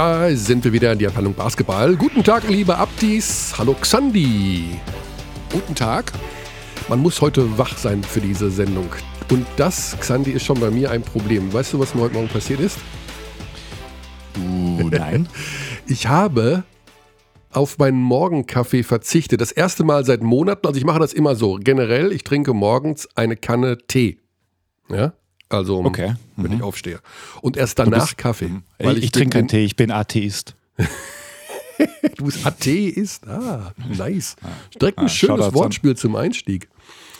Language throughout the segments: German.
Da sind wir wieder in die Abteilung Basketball. Guten Tag, liebe Abdis. Hallo Xandi. Guten Tag. Man muss heute wach sein für diese Sendung. Und das, Xandi, ist schon bei mir ein Problem. Weißt du, was mir heute Morgen passiert ist? Uh, nein. ich habe auf meinen Morgenkaffee verzichtet. Das erste Mal seit Monaten. Also ich mache das immer so. Generell, ich trinke morgens eine Kanne Tee. Ja? Also, okay. mhm. wenn ich aufstehe. Und erst danach bist, Kaffee. Mhm. Weil ich, ich trinke keinen Tee, ich bin Atheist. du bist Atheist? Ah, nice. Direkt ein ah, schönes Wortspiel zum Einstieg.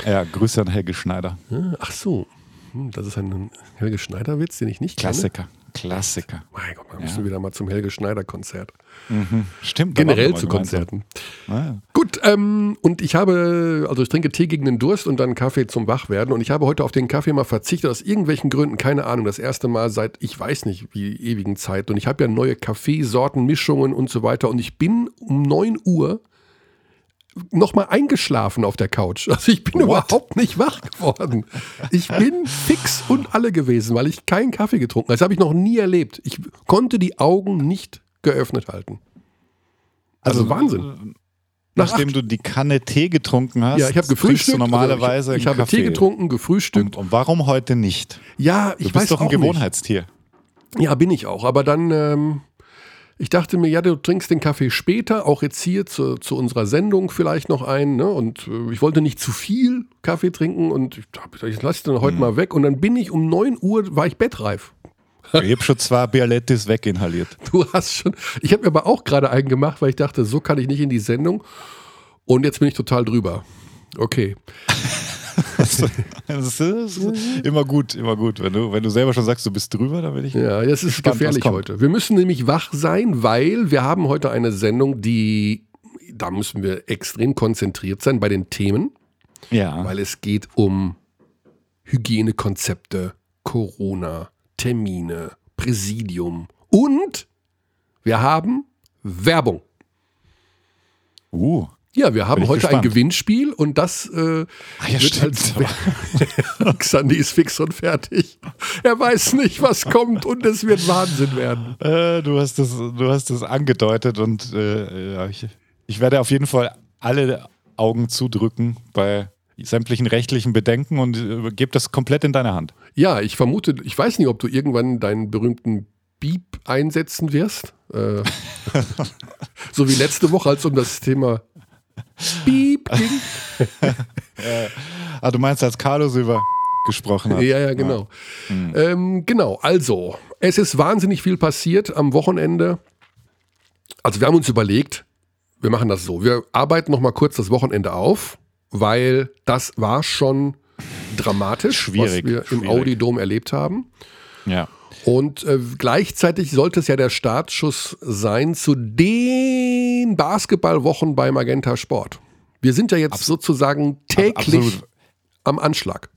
Ja, Grüße an Helge Schneider. Ach so, hm, das ist ein Helge Schneider-Witz, den ich nicht Klassiker. kenne. Klassiker. Mein Gott, wir ja. müssen wieder mal zum Helge Schneider-Konzert. Mhm. Stimmt. Generell zu Konzerten. Ah. Gut, ähm, und ich habe, also ich trinke Tee gegen den Durst und dann Kaffee zum Wachwerden. Und ich habe heute auf den Kaffee mal verzichtet, aus irgendwelchen Gründen, keine Ahnung, das erste Mal seit, ich weiß nicht, wie ewigen Zeit. Und ich habe ja neue Kaffeesorten, Mischungen und so weiter. Und ich bin um 9 Uhr nochmal eingeschlafen auf der Couch. Also ich bin What? überhaupt nicht wach geworden. Ich bin fix und alle gewesen, weil ich keinen Kaffee getrunken habe. Das habe ich noch nie erlebt. Ich konnte die Augen nicht geöffnet halten. Also, also Wahnsinn. Äh, Nach nachdem acht. du die Kanne Tee getrunken hast, ja, ich habe gefrühstückt. normalerweise ich, ich habe Tee getrunken, gefrühstückt. Und, und, warum heute nicht? Ja, ich du bist weiß doch ein Gewohnheitstier. Nicht. Ja, bin ich auch. Aber dann ähm, ich dachte mir, ja, du trinkst den Kaffee später, auch jetzt hier zu, zu unserer Sendung vielleicht noch ein. Ne? Und äh, ich wollte nicht zu viel Kaffee trinken und ich, ich lasse den heute mhm. mal weg. Und dann bin ich um 9 Uhr, war ich bettreif. Ich habe schon zwei Bialettis weginhaliert. Du hast schon. Ich habe mir aber auch gerade einen gemacht, weil ich dachte, so kann ich nicht in die Sendung. Und jetzt bin ich total drüber. Okay. das ist immer gut, immer gut. Wenn du, wenn du selber schon sagst, du bist drüber, dann bin ich. Ja, das ist gespannt, gefährlich heute. Wir müssen nämlich wach sein, weil wir haben heute eine Sendung, die, da müssen wir extrem konzentriert sein bei den Themen. Ja. Weil es geht um Hygienekonzepte, Corona, Termine, Präsidium und wir haben Werbung. Uh. Ja, wir haben heute gespannt. ein Gewinnspiel und das äh, ah, ja, wird als Xandi ist fix und fertig. Er weiß nicht, was kommt und es wird Wahnsinn werden. Äh, du hast das, du hast das angedeutet und äh, ich, ich werde auf jeden Fall alle Augen zudrücken bei sämtlichen rechtlichen Bedenken und äh, gebe das komplett in deine Hand. Ja, ich vermute, ich weiß nicht, ob du irgendwann deinen berühmten Beep einsetzen wirst. Äh, so wie letzte Woche, als um das Thema Piep ging. ah, du meinst, als Carlos über gesprochen hat. Ja, ja, genau. Ja. Mhm. Ähm, genau, also, es ist wahnsinnig viel passiert am Wochenende. Also wir haben uns überlegt, wir machen das so. Wir arbeiten noch mal kurz das Wochenende auf, weil das war schon dramatisch, Schwierig. was wir Schwierig. im Audi-Dom erlebt haben. Ja. Und äh, gleichzeitig sollte es ja der Startschuss sein zu den Basketballwochen bei Magenta Sport. Wir sind ja jetzt Absolut. sozusagen täglich Absolut. am Anschlag.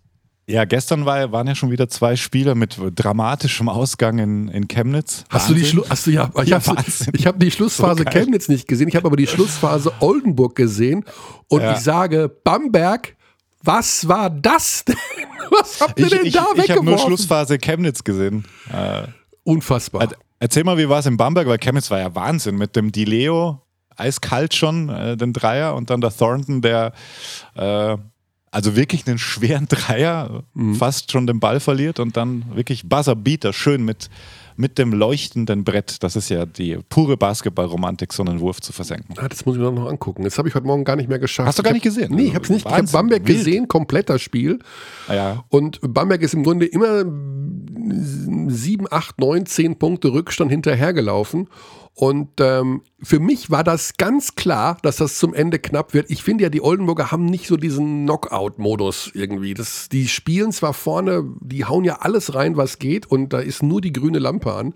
Ja, gestern war, waren ja schon wieder zwei Spiele mit dramatischem Ausgang in, in Chemnitz. Hast du die Schlu hast du ja, ich ja, habe hab die Schlussphase so Chemnitz nicht gesehen, ich habe aber die Schlussphase Oldenburg gesehen und ja. ich sage, Bamberg was war das denn? Was habt ihr ich, denn ich, da ich, weggeworfen? Ich habe nur Schlussphase Chemnitz gesehen. Äh, Unfassbar. Erzähl mal, wie war es in Bamberg? Weil Chemnitz war ja Wahnsinn mit dem Dileo, eiskalt schon, äh, den Dreier und dann der Thornton, der äh, also wirklich einen schweren Dreier, mhm. fast schon den Ball verliert und dann wirklich Buzzerbeater, schön mit mit dem leuchtenden Brett. Das ist ja die pure Basketballromantik, so einen Wurf zu versenken. Ah, das muss ich mir noch angucken. Das habe ich heute Morgen gar nicht mehr geschafft. Hast du gar nicht gesehen? Nee, ich habe es nicht. Wahnsinn. Ich habe Bamberg Wild. gesehen, kompletter Spiel. Ah, ja. Und Bamberg ist im Grunde immer sieben, acht, neun, zehn Punkte Rückstand hinterhergelaufen. Und ähm, für mich war das ganz klar, dass das zum Ende knapp wird. Ich finde ja, die Oldenburger haben nicht so diesen Knockout-Modus irgendwie. Das, die spielen zwar vorne, die hauen ja alles rein, was geht, und da ist nur die grüne Lampe an.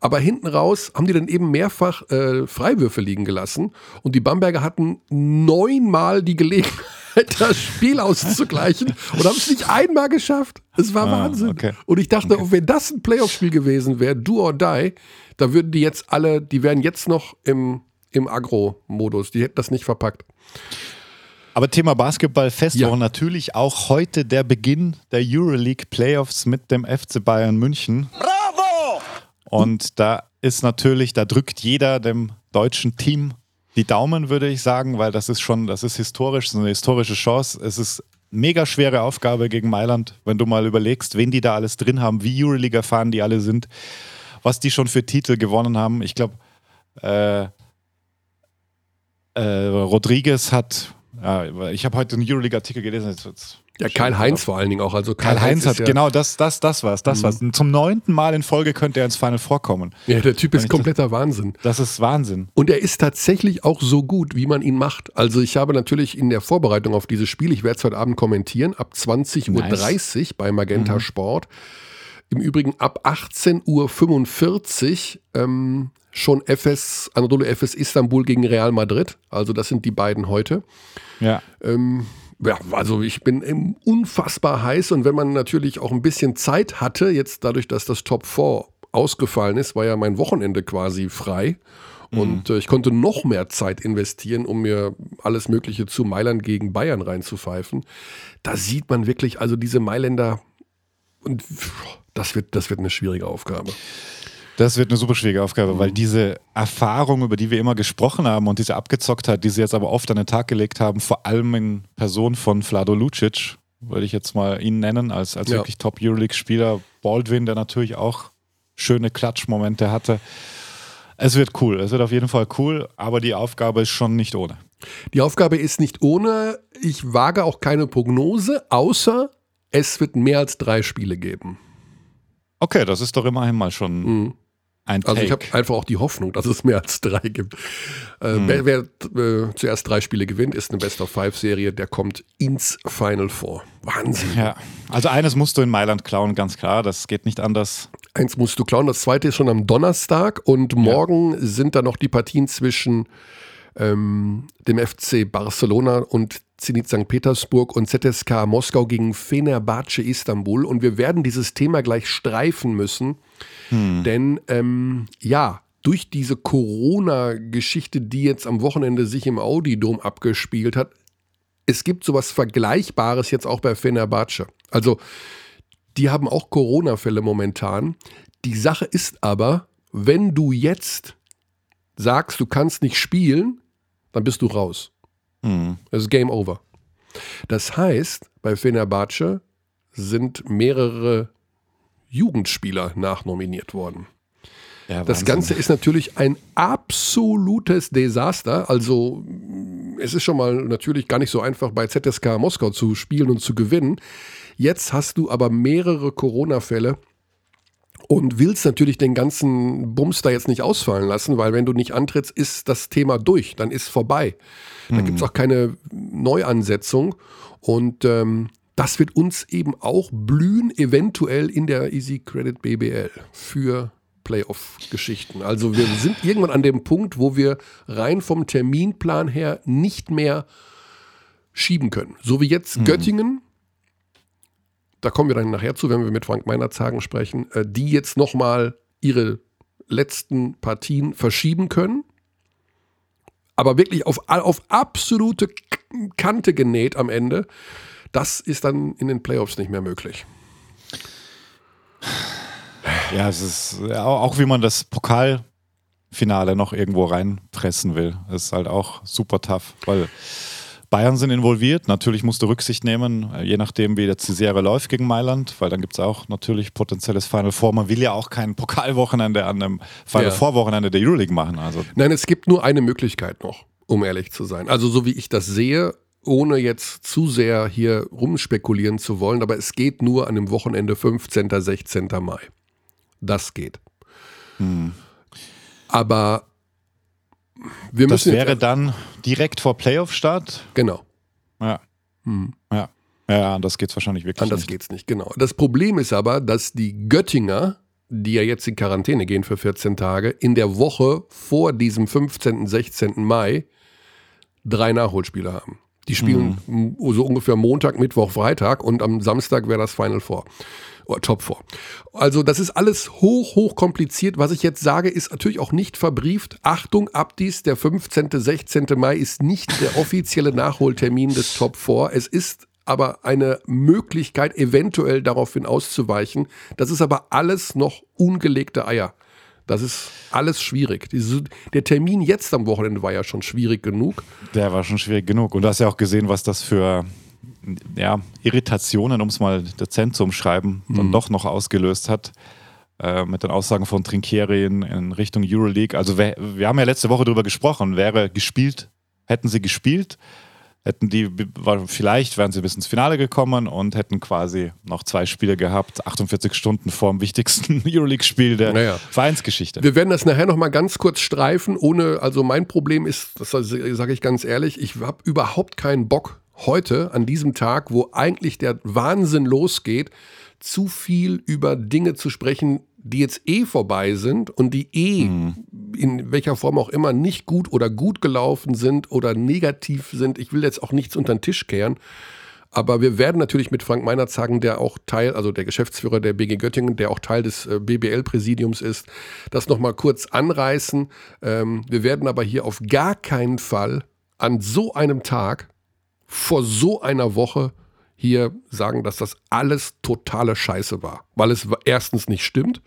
Aber hinten raus haben die dann eben mehrfach äh, Freiwürfe liegen gelassen. Und die Bamberger hatten neunmal die Gelegenheit, das Spiel auszugleichen und haben es nicht einmal geschafft. Es war ah, Wahnsinn. Okay. Und ich dachte, okay. wenn das ein Playoff-Spiel gewesen wäre, do or die, da würden die jetzt alle, die wären jetzt noch im, im Agro-Modus. Die hätten das nicht verpackt. Aber Thema Basketball fest ja. natürlich auch heute der Beginn der Euroleague Playoffs mit dem FC Bayern München. Bravo! Und da ist natürlich, da drückt jeder dem deutschen Team die Daumen, würde ich sagen, weil das ist schon, das ist historisch, so eine historische Chance. Es ist mega schwere Aufgabe gegen Mailand, wenn du mal überlegst, wen die da alles drin haben, wie Euroleague erfahren die alle sind, was die schon für Titel gewonnen haben. Ich glaube, äh, äh, Rodriguez hat, ja, ich habe heute einen Euroleague-Artikel gelesen, jetzt, jetzt ja, Karl Heinz vor allen Dingen auch. Also Karl, Karl Heinz, hat ja genau das, das, das war's, das mhm. war's. Zum neunten Mal in Folge könnte er ins Final vorkommen. Ja, der Typ ist kompletter das, Wahnsinn. Das ist Wahnsinn. Und er ist tatsächlich auch so gut, wie man ihn macht. Also ich habe natürlich in der Vorbereitung auf dieses Spiel, ich werde es heute Abend kommentieren, ab 20.30 nice. Uhr bei Magenta mhm. Sport. Im Übrigen ab 18.45 Uhr ähm, schon FS, Anadolu FS Istanbul gegen Real Madrid. Also das sind die beiden heute. Ja. Ähm, ja, also ich bin unfassbar heiß und wenn man natürlich auch ein bisschen Zeit hatte, jetzt dadurch, dass das Top 4 ausgefallen ist, war ja mein Wochenende quasi frei. Und mhm. äh, ich konnte noch mehr Zeit investieren, um mir alles Mögliche zu Mailand gegen Bayern reinzupfeifen. Da sieht man wirklich, also diese Mailänder, und das wird, das wird eine schwierige Aufgabe. Das wird eine super schwierige Aufgabe, mhm. weil diese Erfahrung, über die wir immer gesprochen haben und diese Abgezocktheit, die sie jetzt aber oft an den Tag gelegt haben, vor allem in Person von Vlado Lucic, würde ich jetzt mal ihn nennen, als, als ja. wirklich Top-Euroleague-Spieler. Baldwin, der natürlich auch schöne Klatschmomente hatte. Es wird cool, es wird auf jeden Fall cool, aber die Aufgabe ist schon nicht ohne. Die Aufgabe ist nicht ohne. Ich wage auch keine Prognose, außer es wird mehr als drei Spiele geben. Okay, das ist doch immerhin mal schon mhm. Ein also ich habe einfach auch die Hoffnung, dass es mehr als drei gibt. Äh, hm. Wer, wer äh, zuerst drei Spiele gewinnt, ist eine Best-of-Five-Serie, der kommt ins Final Four. Wahnsinn. Ja, also eines musst du in Mailand klauen, ganz klar. Das geht nicht anders. Eins musst du klauen. Das zweite ist schon am Donnerstag und morgen ja. sind da noch die Partien zwischen ähm, dem FC Barcelona und Zenit St. Petersburg und ZSK Moskau gegen Fenerbahce Istanbul. Und wir werden dieses Thema gleich streifen müssen, hm. denn ähm, ja, durch diese Corona-Geschichte, die jetzt am Wochenende sich im Audi-Dom abgespielt hat, es gibt sowas Vergleichbares jetzt auch bei Fenerbahce. Also, die haben auch Corona-Fälle momentan. Die Sache ist aber, wenn du jetzt sagst, du kannst nicht spielen, dann bist du raus. Mhm. Das ist Game Over. Das heißt, bei Fenerbahce sind mehrere Jugendspieler nachnominiert worden. Ja, das Ganze ist natürlich ein absolutes Desaster. Also es ist schon mal natürlich gar nicht so einfach bei ZSK Moskau zu spielen und zu gewinnen. Jetzt hast du aber mehrere Corona-Fälle und willst natürlich den ganzen Bums da jetzt nicht ausfallen lassen, weil wenn du nicht antrittst, ist das Thema durch, dann ist vorbei. Da mhm. gibt es auch keine Neuansetzung und ähm, das wird uns eben auch blühen, eventuell in der Easy Credit BBL für Playoff-Geschichten. Also wir sind irgendwann an dem Punkt, wo wir rein vom Terminplan her nicht mehr schieben können. So wie jetzt mhm. Göttingen da kommen wir dann nachher zu, wenn wir mit Frank Meinerzagen sprechen, äh, die jetzt nochmal ihre letzten Partien verschieben können. Aber wirklich auf, auf absolute Kante genäht am Ende. Das ist dann in den Playoffs nicht mehr möglich. Ja, es ist auch, wie man das Pokalfinale noch irgendwo reinpressen will. Das ist halt auch super tough, weil Bayern sind involviert. Natürlich musst du Rücksicht nehmen, äh, je nachdem, wie jetzt die Serie läuft gegen Mailand, weil dann gibt es auch natürlich potenzielles Final Four. Man will ja auch kein Pokalwochenende an einem Final. Four Wochenende der Euroleague machen. Also. Nein, es gibt nur eine Möglichkeit noch, um ehrlich zu sein. Also so wie ich das sehe, ohne jetzt zu sehr hier rumspekulieren zu wollen, aber es geht nur an dem Wochenende 15. 16. Mai. Das geht. Hm. Aber wir das wäre dann direkt vor Playoff-Start? Genau. Ja. Hm. Ja. Ja, anders geht es wahrscheinlich wirklich anders nicht. Anders geht es nicht, genau. Das Problem ist aber, dass die Göttinger, die ja jetzt in Quarantäne gehen für 14 Tage, in der Woche vor diesem 15., 16. Mai drei Nachholspiele haben. Die spielen mhm. so ungefähr Montag, Mittwoch, Freitag und am Samstag wäre das Final Four. Top 4. Also das ist alles hoch, hoch kompliziert. Was ich jetzt sage, ist natürlich auch nicht verbrieft. Achtung, Abdies, der 15., 16. Mai ist nicht der offizielle Nachholtermin des Top 4. Es ist aber eine Möglichkeit, eventuell daraufhin auszuweichen. Das ist aber alles noch ungelegte Eier. Das ist alles schwierig. Der Termin jetzt am Wochenende war ja schon schwierig genug. Der war schon schwierig genug. Und du hast ja auch gesehen, was das für ja, Irritationen, um es mal dezent zu umschreiben, mhm. dann doch noch ausgelöst hat. Äh, mit den Aussagen von Trinkieri in, in Richtung Euroleague. Also wir, wir haben ja letzte Woche darüber gesprochen, wäre gespielt, hätten sie gespielt, hätten die, vielleicht wären sie bis ins Finale gekommen und hätten quasi noch zwei Spiele gehabt, 48 Stunden vor dem wichtigsten Euroleague-Spiel der naja. Vereinsgeschichte. Wir werden das nachher nochmal ganz kurz streifen, ohne, also mein Problem ist, das sage ich ganz ehrlich, ich habe überhaupt keinen Bock heute an diesem Tag, wo eigentlich der Wahnsinn losgeht, zu viel über Dinge zu sprechen, die jetzt eh vorbei sind und die eh mhm. in welcher Form auch immer nicht gut oder gut gelaufen sind oder negativ sind. Ich will jetzt auch nichts unter den Tisch kehren. Aber wir werden natürlich mit Frank Meinert sagen, der auch Teil, also der Geschäftsführer der BG Göttingen, der auch Teil des äh, BBL-Präsidiums ist, das nochmal kurz anreißen. Ähm, wir werden aber hier auf gar keinen Fall an so einem Tag vor so einer Woche hier sagen, dass das alles totale Scheiße war, weil es erstens nicht stimmt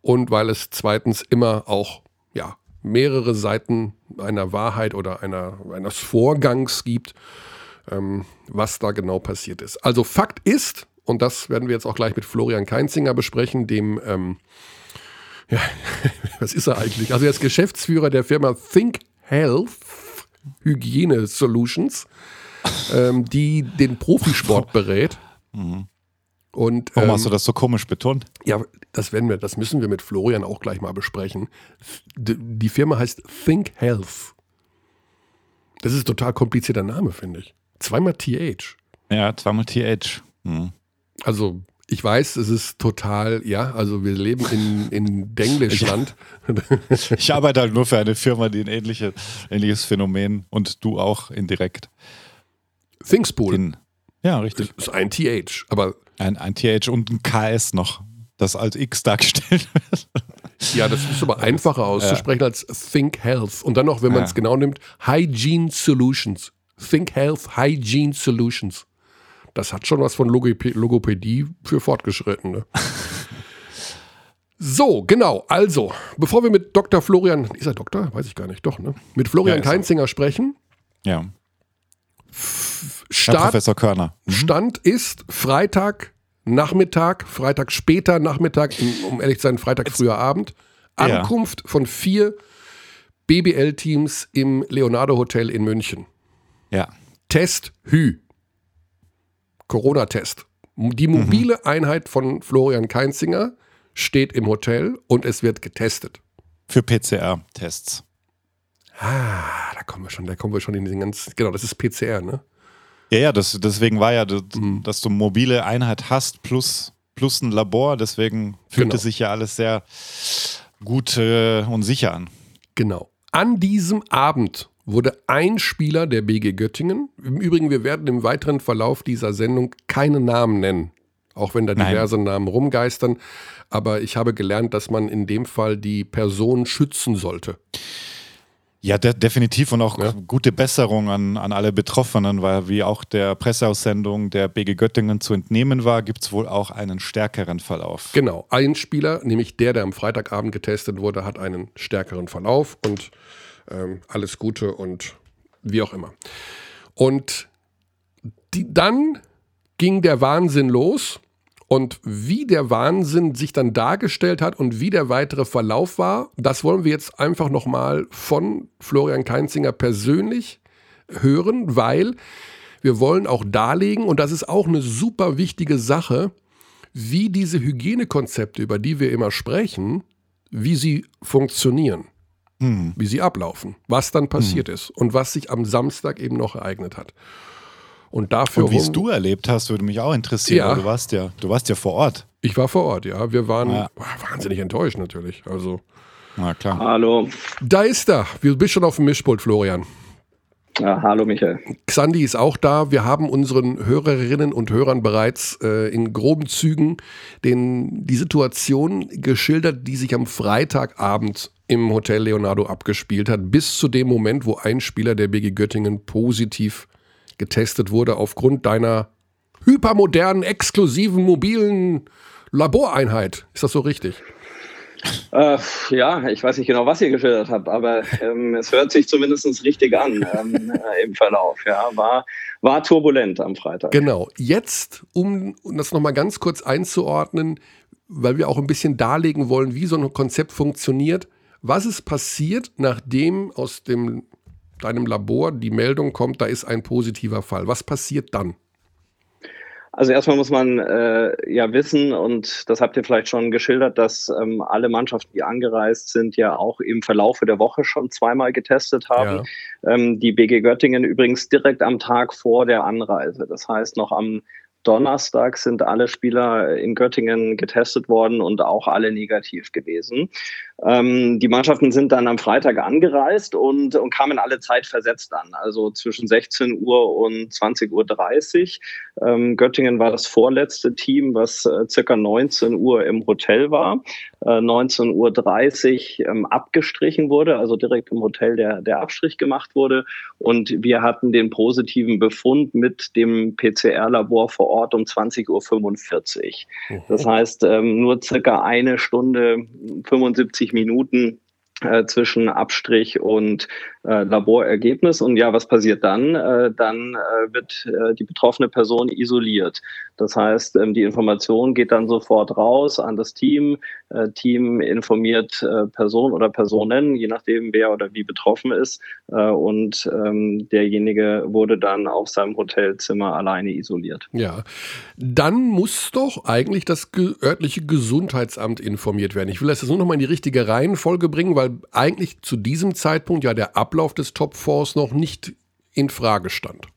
und weil es zweitens immer auch ja, mehrere Seiten einer Wahrheit oder einer, eines Vorgangs gibt, ähm, was da genau passiert ist. Also Fakt ist, und das werden wir jetzt auch gleich mit Florian Keinzinger besprechen, dem, ähm, ja, was ist er eigentlich? Also er ist Geschäftsführer der Firma Think Health Hygiene Solutions ähm, die den Profisport berät. Mhm. Und, Warum ähm, hast du das so komisch betont? Ja, das werden wir, das müssen wir mit Florian auch gleich mal besprechen. Die Firma heißt Think Health. Das ist ein total komplizierter Name, finde ich. Zweimal TH. Ja, zweimal TH. Mhm. Also, ich weiß, es ist total, ja, also wir leben in, in Denglischland. Ich, ich arbeite halt nur für eine Firma, die ein ähnliche, ähnliches Phänomen und du auch indirekt Thingspool. Den, ja, richtig. Das ist ein TH, aber. Ein, ein TH und ein KS noch, das als X dargestellt wird. Ja, das ist aber einfacher auszusprechen ja. als Think Health. Und dann noch, wenn man es ja. genau nimmt, Hygiene Solutions. Think Health Hygiene Solutions. Das hat schon was von Logop Logopädie für Fortgeschrittene. So, genau. Also, bevor wir mit Dr. Florian, ist er Doktor? Weiß ich gar nicht, doch, ne? Mit Florian ja, Keinzinger sprechen. Ja. Start, Professor Körner. Mhm. Stand ist Freitag Nachmittag, Freitag später Nachmittag, um ehrlich zu sein, Freitag früher Abend. Ankunft ja. von vier BBL-Teams im Leonardo Hotel in München. Ja. Test Hü. Corona-Test. Die mhm. mobile mhm. Einheit von Florian Keinzinger steht im Hotel und es wird getestet. Für PCR-Tests. Ah, da kommen wir schon, da kommen wir schon in den ganzen. Genau, das ist PCR, ne? Ja, ja, das, deswegen war ja, dass, mhm. dass du mobile Einheit hast plus, plus ein Labor, deswegen fühlte genau. sich ja alles sehr gut äh, und sicher an. Genau. An diesem Abend wurde ein Spieler der BG Göttingen, im Übrigen, wir werden im weiteren Verlauf dieser Sendung keine Namen nennen, auch wenn da diverse Nein. Namen rumgeistern, aber ich habe gelernt, dass man in dem Fall die Person schützen sollte. Ja, de definitiv und auch ja. gute Besserung an, an alle Betroffenen, weil wie auch der Presseaussendung der BG Göttingen zu entnehmen war, gibt es wohl auch einen stärkeren Verlauf. Genau, ein Spieler, nämlich der, der am Freitagabend getestet wurde, hat einen stärkeren Verlauf und ähm, alles Gute und wie auch immer. Und die, dann ging der Wahnsinn los und wie der Wahnsinn sich dann dargestellt hat und wie der weitere Verlauf war, das wollen wir jetzt einfach nochmal von Florian Keinzinger persönlich hören, weil wir wollen auch darlegen, und das ist auch eine super wichtige Sache, wie diese Hygienekonzepte, über die wir immer sprechen, wie sie funktionieren, hm. wie sie ablaufen, was dann passiert hm. ist und was sich am Samstag eben noch ereignet hat. Und dafür. Und wie es du erlebt hast, würde mich auch interessieren. Ja. Du warst ja, du warst ja vor Ort. Ich war vor Ort, ja. Wir waren ja. wahnsinnig enttäuscht natürlich. Also. Na klar. Hallo. Da ist er. Du bist schon auf dem Mischpult, Florian. Ja, hallo Michael. Xandi ist auch da. Wir haben unseren Hörerinnen und Hörern bereits äh, in groben Zügen den, die Situation geschildert, die sich am Freitagabend im Hotel Leonardo abgespielt hat, bis zu dem Moment, wo ein Spieler der BG Göttingen positiv getestet wurde aufgrund deiner hypermodernen, exklusiven, mobilen Laboreinheit. Ist das so richtig? Äh, ja, ich weiß nicht genau, was ihr geschildert habt, aber ähm, es hört sich zumindest richtig an ähm, äh, im Verlauf. Ja, war, war turbulent am Freitag. Genau. Jetzt, um das nochmal ganz kurz einzuordnen, weil wir auch ein bisschen darlegen wollen, wie so ein Konzept funktioniert. Was ist passiert, nachdem aus dem, deinem Labor die Meldung kommt, da ist ein positiver Fall? Was passiert dann? Also erstmal muss man äh, ja wissen, und das habt ihr vielleicht schon geschildert, dass ähm, alle Mannschaften, die angereist sind, ja auch im Verlaufe der Woche schon zweimal getestet haben. Ja. Ähm, die BG Göttingen übrigens direkt am Tag vor der Anreise. Das heißt, noch am Donnerstag sind alle Spieler in Göttingen getestet worden und auch alle negativ gewesen. Ähm, die Mannschaften sind dann am Freitag angereist und, und kamen alle Zeit versetzt an, also zwischen 16 Uhr und 20.30 Uhr. Ähm, Göttingen war das vorletzte Team, was äh, circa 19 Uhr im Hotel war. Äh, 19.30 Uhr ähm, abgestrichen wurde, also direkt im Hotel der, der Abstrich gemacht wurde. Und wir hatten den positiven Befund mit dem PCR-Labor vor Ort um 20.45 Uhr. Das heißt, ähm, nur circa eine Stunde 75 90 Minuten äh, zwischen Abstrich und äh, Laborergebnis. Und ja, was passiert dann? Äh, dann äh, wird äh, die betroffene Person isoliert. Das heißt, ähm, die Information geht dann sofort raus an das Team. Äh, Team informiert äh, Person oder Personen, je nachdem, wer oder wie betroffen ist. Äh, und ähm, derjenige wurde dann auf seinem Hotelzimmer alleine isoliert. Ja, dann muss doch eigentlich das örtliche Gesundheitsamt informiert werden. Ich will das jetzt nur noch mal in die richtige Reihenfolge bringen, weil eigentlich zu diesem Zeitpunkt ja der Ablauf des Top Fours noch nicht in Frage stand.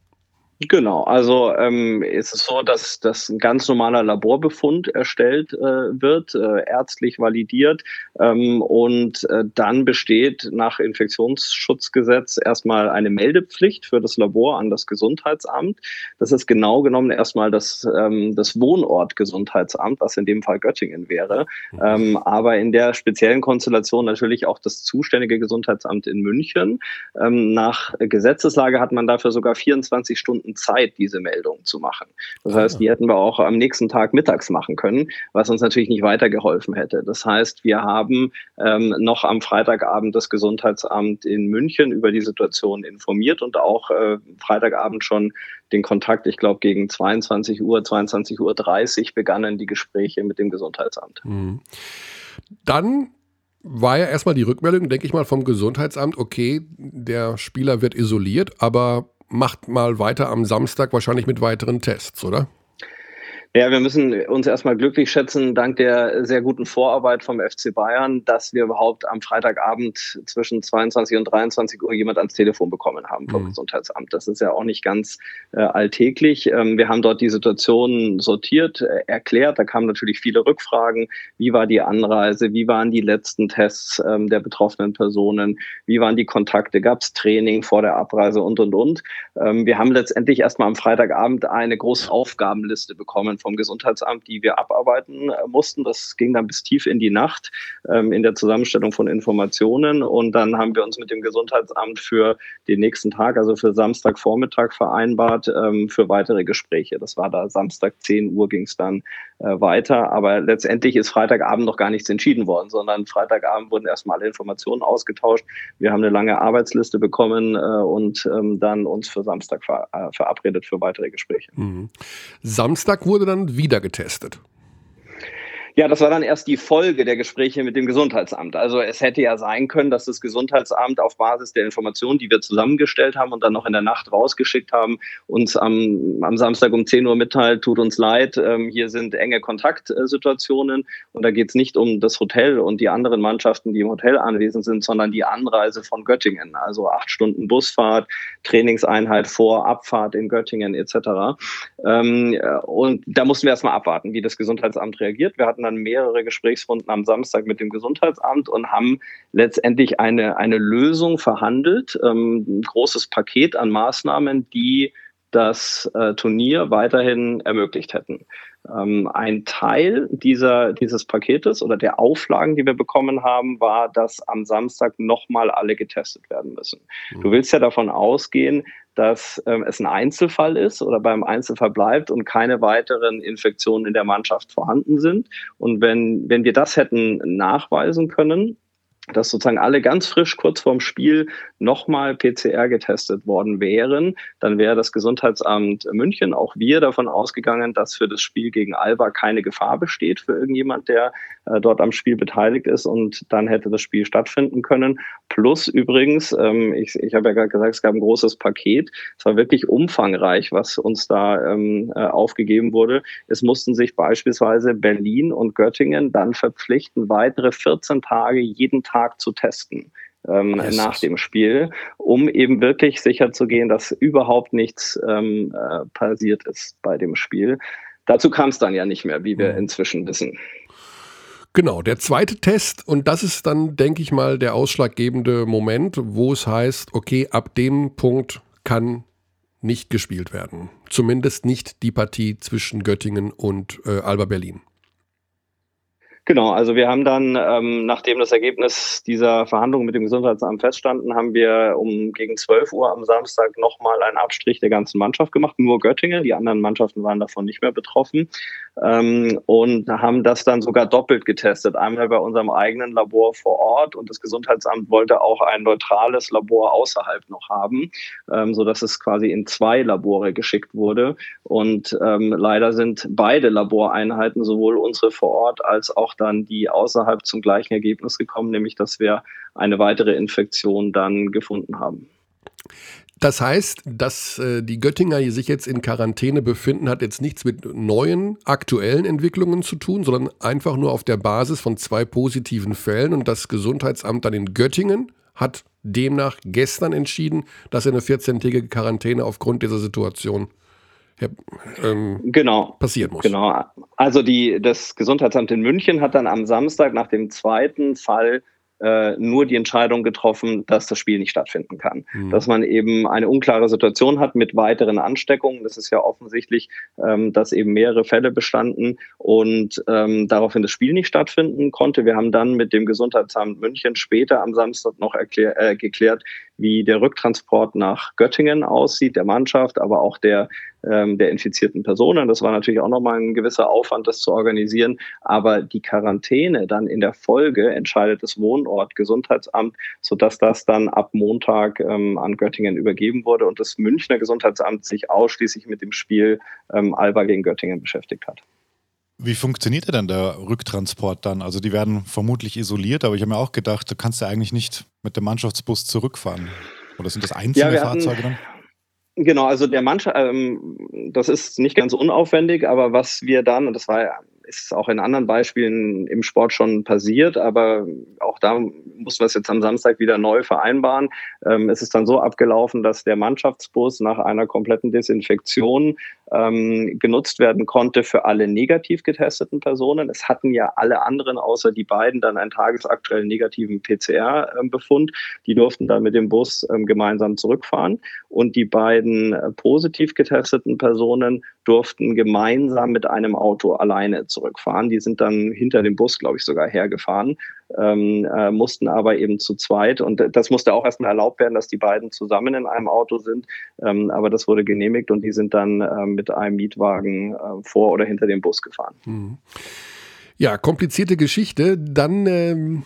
Genau, also ähm, ist es so, dass, dass ein ganz normaler Laborbefund erstellt äh, wird, äh, ärztlich validiert ähm, und äh, dann besteht nach Infektionsschutzgesetz erstmal eine Meldepflicht für das Labor an das Gesundheitsamt. Das ist genau genommen erstmal das, ähm, das Wohnortgesundheitsamt, was in dem Fall Göttingen wäre, mhm. ähm, aber in der speziellen Konstellation natürlich auch das zuständige Gesundheitsamt in München. Ähm, nach Gesetzeslage hat man dafür sogar 24 Stunden Stunden Zeit, diese Meldung zu machen. Das heißt, die hätten wir auch am nächsten Tag mittags machen können, was uns natürlich nicht weitergeholfen hätte. Das heißt, wir haben ähm, noch am Freitagabend das Gesundheitsamt in München über die Situation informiert und auch äh, Freitagabend schon den Kontakt, ich glaube, gegen 22 Uhr, 22 Uhr 30 begannen die Gespräche mit dem Gesundheitsamt. Mhm. Dann war ja erstmal die Rückmeldung, denke ich mal, vom Gesundheitsamt, okay, der Spieler wird isoliert, aber macht mal weiter am Samstag wahrscheinlich mit weiteren Tests, oder? Ja, wir müssen uns erstmal glücklich schätzen, dank der sehr guten Vorarbeit vom FC Bayern, dass wir überhaupt am Freitagabend zwischen 22 und 23 Uhr jemand ans Telefon bekommen haben vom mhm. Gesundheitsamt. Das ist ja auch nicht ganz äh, alltäglich. Ähm, wir haben dort die Situation sortiert, äh, erklärt. Da kamen natürlich viele Rückfragen. Wie war die Anreise? Wie waren die letzten Tests ähm, der betroffenen Personen? Wie waren die Kontakte? Gab es Training vor der Abreise und, und, und? Ähm, wir haben letztendlich erstmal am Freitagabend eine große Aufgabenliste bekommen vom Gesundheitsamt, die wir abarbeiten äh, mussten. Das ging dann bis tief in die Nacht ähm, in der Zusammenstellung von Informationen. Und dann haben wir uns mit dem Gesundheitsamt für den nächsten Tag, also für Samstagvormittag vereinbart, ähm, für weitere Gespräche. Das war da Samstag 10 Uhr ging es dann äh, weiter. Aber letztendlich ist Freitagabend noch gar nichts entschieden worden, sondern Freitagabend wurden erstmal alle Informationen ausgetauscht. Wir haben eine lange Arbeitsliste bekommen äh, und ähm, dann uns für Samstag ver äh, verabredet für weitere Gespräche. Mhm. Samstag wurde dann wieder getestet. Ja, das war dann erst die Folge der Gespräche mit dem Gesundheitsamt. Also es hätte ja sein können, dass das Gesundheitsamt auf Basis der Informationen, die wir zusammengestellt haben und dann noch in der Nacht rausgeschickt haben, uns am, am Samstag um 10 Uhr mitteilt, tut uns leid, ähm, hier sind enge Kontaktsituationen und da geht es nicht um das Hotel und die anderen Mannschaften, die im Hotel anwesend sind, sondern die Anreise von Göttingen. Also acht Stunden Busfahrt, Trainingseinheit vor, Abfahrt in Göttingen etc. Ähm, und da mussten wir erstmal abwarten, wie das Gesundheitsamt reagiert. Wir hatten hatten dann mehrere Gesprächsrunden am Samstag mit dem Gesundheitsamt und haben letztendlich eine, eine Lösung verhandelt, ähm, ein großes Paket an Maßnahmen, die das äh, Turnier weiterhin ermöglicht hätten. Ähm, ein Teil dieser, dieses Paketes oder der Auflagen, die wir bekommen haben, war, dass am Samstag nochmal alle getestet werden müssen. Mhm. Du willst ja davon ausgehen, dass ähm, es ein Einzelfall ist oder beim Einzelfall bleibt und keine weiteren Infektionen in der Mannschaft vorhanden sind. Und wenn, wenn wir das hätten nachweisen können, dass sozusagen alle ganz frisch kurz vorm Spiel nochmal PCR getestet worden wären, dann wäre das Gesundheitsamt München, auch wir, davon ausgegangen, dass für das Spiel gegen Alba keine Gefahr besteht für irgendjemand, der äh, dort am Spiel beteiligt ist und dann hätte das Spiel stattfinden können. Plus übrigens, ähm, ich, ich habe ja gerade gesagt, es gab ein großes Paket. Es war wirklich umfangreich, was uns da ähm, äh, aufgegeben wurde. Es mussten sich beispielsweise Berlin und Göttingen dann verpflichten, weitere 14 Tage jeden Tag Tag zu testen. Ähm, nach dem Spiel, um eben wirklich sicher zu gehen, dass überhaupt nichts ähm, äh, passiert ist bei dem Spiel. Dazu kam es dann ja nicht mehr, wie wir mhm. inzwischen wissen. Genau, der zweite Test, und das ist dann, denke ich mal, der ausschlaggebende Moment, wo es heißt, okay, ab dem Punkt kann nicht gespielt werden. Zumindest nicht die Partie zwischen Göttingen und äh, Alba Berlin. Genau, also wir haben dann, ähm, nachdem das Ergebnis dieser Verhandlungen mit dem Gesundheitsamt feststanden, haben wir um gegen 12 Uhr am Samstag nochmal einen Abstrich der ganzen Mannschaft gemacht, nur Göttingen, die anderen Mannschaften waren davon nicht mehr betroffen. Ähm, und haben das dann sogar doppelt getestet. Einmal bei unserem eigenen Labor vor Ort und das Gesundheitsamt wollte auch ein neutrales Labor außerhalb noch haben, ähm, sodass es quasi in zwei Labore geschickt wurde. Und ähm, leider sind beide Laboreinheiten, sowohl unsere vor Ort als auch auch dann die außerhalb zum gleichen Ergebnis gekommen, nämlich dass wir eine weitere Infektion dann gefunden haben. Das heißt, dass äh, die Göttinger sich jetzt in Quarantäne befinden, hat jetzt nichts mit neuen aktuellen Entwicklungen zu tun, sondern einfach nur auf der Basis von zwei positiven Fällen. Und das Gesundheitsamt dann in Göttingen hat demnach gestern entschieden, dass er eine 14-tägige Quarantäne aufgrund dieser Situation ähm, genau. passieren muss. Genau. Also die, das Gesundheitsamt in München hat dann am Samstag nach dem zweiten Fall äh, nur die Entscheidung getroffen, dass das Spiel nicht stattfinden kann. Mhm. Dass man eben eine unklare Situation hat mit weiteren Ansteckungen. Das ist ja offensichtlich, ähm, dass eben mehrere Fälle bestanden und ähm, daraufhin das Spiel nicht stattfinden konnte. Wir haben dann mit dem Gesundheitsamt München später am Samstag noch erklär, äh, geklärt, wie der Rücktransport nach Göttingen aussieht, der Mannschaft, aber auch der ähm, der infizierten Personen. Das war natürlich auch nochmal ein gewisser Aufwand, das zu organisieren. Aber die Quarantäne dann in der Folge entscheidet das Wohnort Gesundheitsamt, sodass das dann ab Montag ähm, an Göttingen übergeben wurde und das Münchner Gesundheitsamt sich ausschließlich mit dem Spiel ähm, Alba gegen Göttingen beschäftigt hat. Wie funktioniert denn der Rücktransport dann? Also die werden vermutlich isoliert, aber ich habe mir auch gedacht, du kannst ja eigentlich nicht mit dem Mannschaftsbus zurückfahren. Oder sind das einzelne ja, Fahrzeuge dann? Genau, also der Mannschaft, ähm, das ist nicht ganz unaufwendig, aber was wir dann, und das war ja ist auch in anderen Beispielen im Sport schon passiert, aber auch da mussten wir es jetzt am Samstag wieder neu vereinbaren. Ähm, es ist dann so abgelaufen, dass der Mannschaftsbus nach einer kompletten Desinfektion ähm, genutzt werden konnte für alle negativ getesteten Personen. Es hatten ja alle anderen außer die beiden dann einen tagesaktuellen negativen PCR-Befund. Die durften dann mit dem Bus ähm, gemeinsam zurückfahren und die beiden äh, positiv getesteten Personen durften gemeinsam mit einem Auto alleine zurückfahren. Die sind dann hinter dem Bus, glaube ich, sogar hergefahren, ähm, äh, mussten aber eben zu zweit. Und das musste auch erstmal erlaubt werden, dass die beiden zusammen in einem Auto sind. Ähm, aber das wurde genehmigt und die sind dann äh, mit einem Mietwagen äh, vor oder hinter dem Bus gefahren. Mhm. Ja, komplizierte Geschichte. Dann ähm,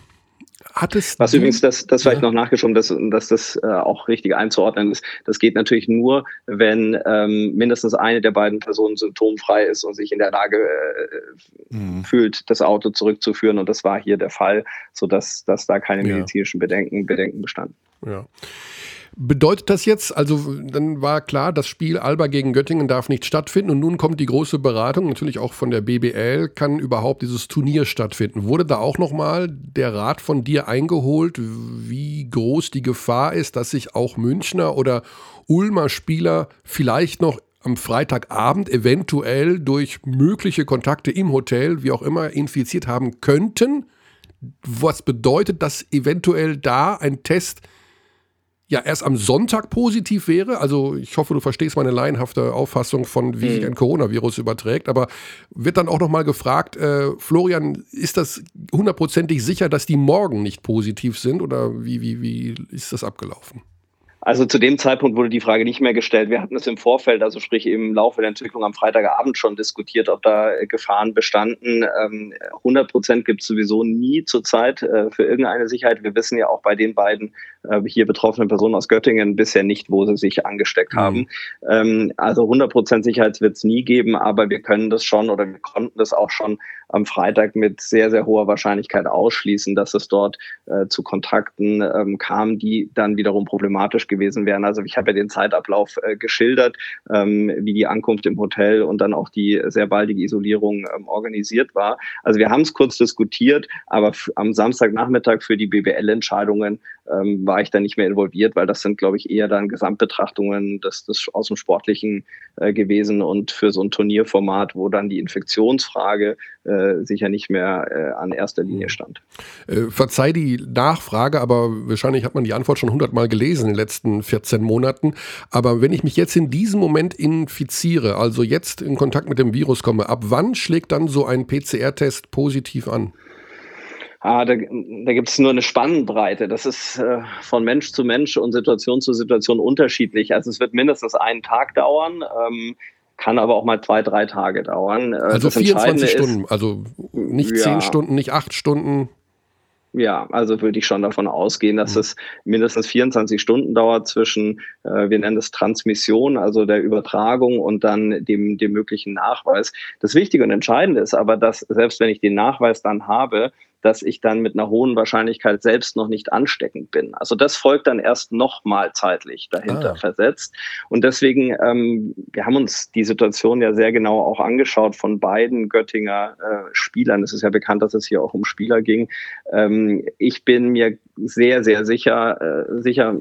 Hattest Was übrigens, das, das vielleicht ja. noch nachgeschoben, dass, dass das äh, auch richtig einzuordnen ist. Das geht natürlich nur, wenn ähm, mindestens eine der beiden Personen symptomfrei ist und sich in der Lage äh, mhm. fühlt, das Auto zurückzuführen. Und das war hier der Fall, sodass dass da keine medizinischen Bedenken, Bedenken bestanden. Ja. Bedeutet das jetzt, also dann war klar, das Spiel Alba gegen Göttingen darf nicht stattfinden und nun kommt die große Beratung, natürlich auch von der BBL, kann überhaupt dieses Turnier stattfinden. Wurde da auch nochmal der Rat von dir eingeholt, wie groß die Gefahr ist, dass sich auch Münchner oder Ulmer Spieler vielleicht noch am Freitagabend eventuell durch mögliche Kontakte im Hotel, wie auch immer, infiziert haben könnten? Was bedeutet, dass eventuell da ein Test ja erst am Sonntag positiv wäre. Also ich hoffe, du verstehst meine laienhafte Auffassung von, wie sich mhm. ein Coronavirus überträgt. Aber wird dann auch noch mal gefragt, äh, Florian, ist das hundertprozentig sicher, dass die morgen nicht positiv sind? Oder wie, wie, wie ist das abgelaufen? Also zu dem Zeitpunkt wurde die Frage nicht mehr gestellt. Wir hatten es im Vorfeld, also sprich im Laufe der Entwicklung am Freitagabend schon diskutiert, ob da Gefahren bestanden. 100 ähm, Prozent gibt es sowieso nie zurzeit äh, für irgendeine Sicherheit. Wir wissen ja auch bei den beiden äh, hier betroffenen Personen aus Göttingen bisher nicht, wo sie sich angesteckt mhm. haben. Ähm, also 100 Prozent Sicherheit wird es nie geben, aber wir können das schon oder wir konnten das auch schon am Freitag mit sehr, sehr hoher Wahrscheinlichkeit ausschließen, dass es dort äh, zu Kontakten ähm, kam, die dann wiederum problematisch gewesen wären. Also ich habe ja den Zeitablauf äh, geschildert, ähm, wie die Ankunft im Hotel und dann auch die sehr baldige Isolierung ähm, organisiert war. Also wir haben es kurz diskutiert, aber am Samstagnachmittag für die BBL-Entscheidungen ähm, war ich da nicht mehr involviert, weil das sind, glaube ich, eher dann Gesamtbetrachtungen des, des aus dem Sportlichen äh, gewesen und für so ein Turnierformat, wo dann die Infektionsfrage äh, sicher nicht mehr äh, an erster Linie stand. Äh, verzeih die Nachfrage, aber wahrscheinlich hat man die Antwort schon hundertmal gelesen in den letzten 14 Monaten. Aber wenn ich mich jetzt in diesem Moment infiziere, also jetzt in Kontakt mit dem Virus komme, ab wann schlägt dann so ein PCR-Test positiv an? Ah, da, da gibt es nur eine Spannbreite. Das ist äh, von Mensch zu Mensch und Situation zu Situation unterschiedlich. Also es wird mindestens einen Tag dauern, ähm, kann aber auch mal zwei, drei Tage dauern. Äh, also das 24 Stunden, ist, also nicht ja, zehn Stunden, nicht acht Stunden. Ja, also würde ich schon davon ausgehen, dass mhm. es mindestens 24 Stunden dauert zwischen, äh, wir nennen es Transmission, also der Übertragung und dann dem, dem möglichen Nachweis. Das Wichtige und Entscheidende ist aber, dass selbst wenn ich den Nachweis dann habe, dass ich dann mit einer hohen Wahrscheinlichkeit selbst noch nicht ansteckend bin. Also das folgt dann erst nochmal zeitlich dahinter ah. versetzt. Und deswegen, ähm, wir haben uns die Situation ja sehr genau auch angeschaut von beiden Göttinger äh, Spielern. Es ist ja bekannt, dass es hier auch um Spieler ging. Ähm, ich bin mir sehr, sehr sicher, äh, sicher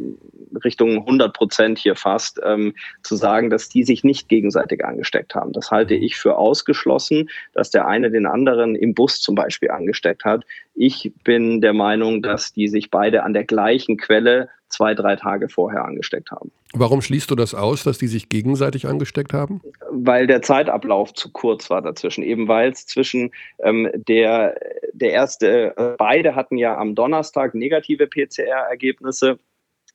Richtung 100 Prozent hier fast, ähm, zu sagen, dass die sich nicht gegenseitig angesteckt haben. Das halte ich für ausgeschlossen, dass der eine den anderen im Bus zum Beispiel angesteckt hat. Ich bin der Meinung, dass die sich beide an der gleichen Quelle zwei, drei Tage vorher angesteckt haben. Warum schließt du das aus, dass die sich gegenseitig angesteckt haben? Weil der Zeitablauf zu kurz war dazwischen. Eben weil es zwischen ähm, der, der erste, äh, beide hatten ja am Donnerstag negative PCR-Ergebnisse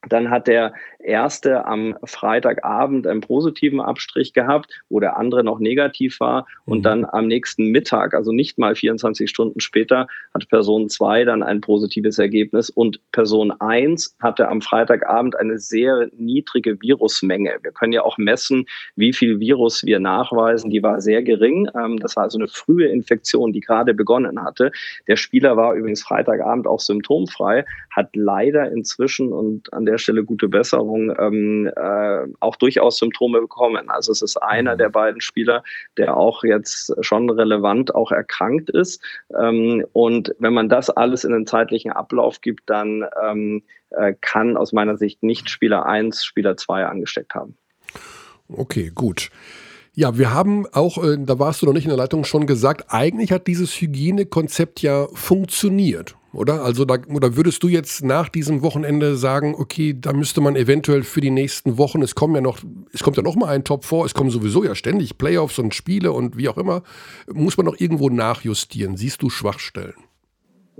dann hat der erste am Freitagabend einen positiven Abstrich gehabt, wo der andere noch negativ war. Und mhm. dann am nächsten Mittag, also nicht mal 24 Stunden später, hat Person 2 dann ein positives Ergebnis. Und Person 1 hatte am Freitagabend eine sehr niedrige Virusmenge. Wir können ja auch messen, wie viel Virus wir nachweisen. Die war sehr gering. Ähm, das war also eine frühe Infektion, die gerade begonnen hatte. Der Spieler war übrigens Freitagabend auch symptomfrei, hat leider inzwischen und an der Stelle gute Besserung, ähm, äh, auch durchaus Symptome bekommen. Also es ist einer mhm. der beiden Spieler, der auch jetzt schon relevant auch erkrankt ist. Ähm, und wenn man das alles in den zeitlichen Ablauf gibt, dann ähm, äh, kann aus meiner Sicht nicht Spieler 1, Spieler 2 angesteckt haben. Okay, gut. Ja, wir haben auch, äh, da warst du noch nicht in der Leitung, schon gesagt, eigentlich hat dieses Hygienekonzept ja funktioniert oder? Also da, oder würdest du jetzt nach diesem Wochenende sagen, okay, da müsste man eventuell für die nächsten Wochen, es kommen ja noch, es kommt ja noch mal ein Top vor, es kommen sowieso ja ständig Playoffs und Spiele und wie auch immer, muss man noch irgendwo nachjustieren. Siehst du Schwachstellen?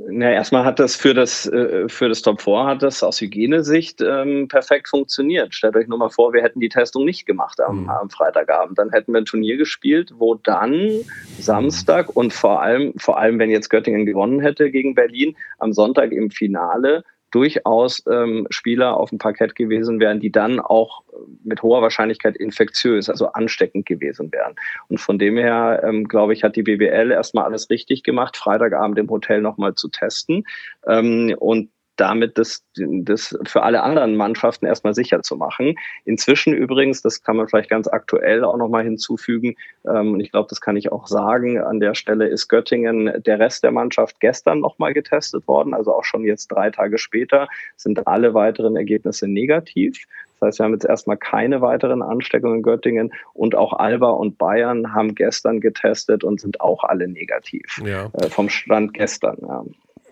Na, erstmal hat das für das, äh, für das Top 4 hat das aus Hygienesicht ähm, perfekt funktioniert. Stellt euch nur mal vor, wir hätten die Testung nicht gemacht am, mhm. am Freitagabend. Dann hätten wir ein Turnier gespielt, wo dann Samstag und vor allem, vor allem, wenn jetzt Göttingen gewonnen hätte gegen Berlin, am Sonntag im Finale durchaus ähm, Spieler auf dem Parkett gewesen wären, die dann auch mit hoher Wahrscheinlichkeit infektiös, also ansteckend gewesen wären. Und von dem her, ähm, glaube ich, hat die BWL erstmal alles richtig gemacht, Freitagabend im Hotel nochmal zu testen. Ähm, und damit das, das für alle anderen Mannschaften erstmal sicher zu machen. Inzwischen übrigens, das kann man vielleicht ganz aktuell auch nochmal hinzufügen, ähm, und ich glaube, das kann ich auch sagen, an der Stelle ist Göttingen der Rest der Mannschaft gestern nochmal getestet worden, also auch schon jetzt drei Tage später sind alle weiteren Ergebnisse negativ. Das heißt, wir haben jetzt erstmal keine weiteren Ansteckungen in Göttingen und auch Alba und Bayern haben gestern getestet und sind auch alle negativ ja. äh, vom Stand gestern. Ja.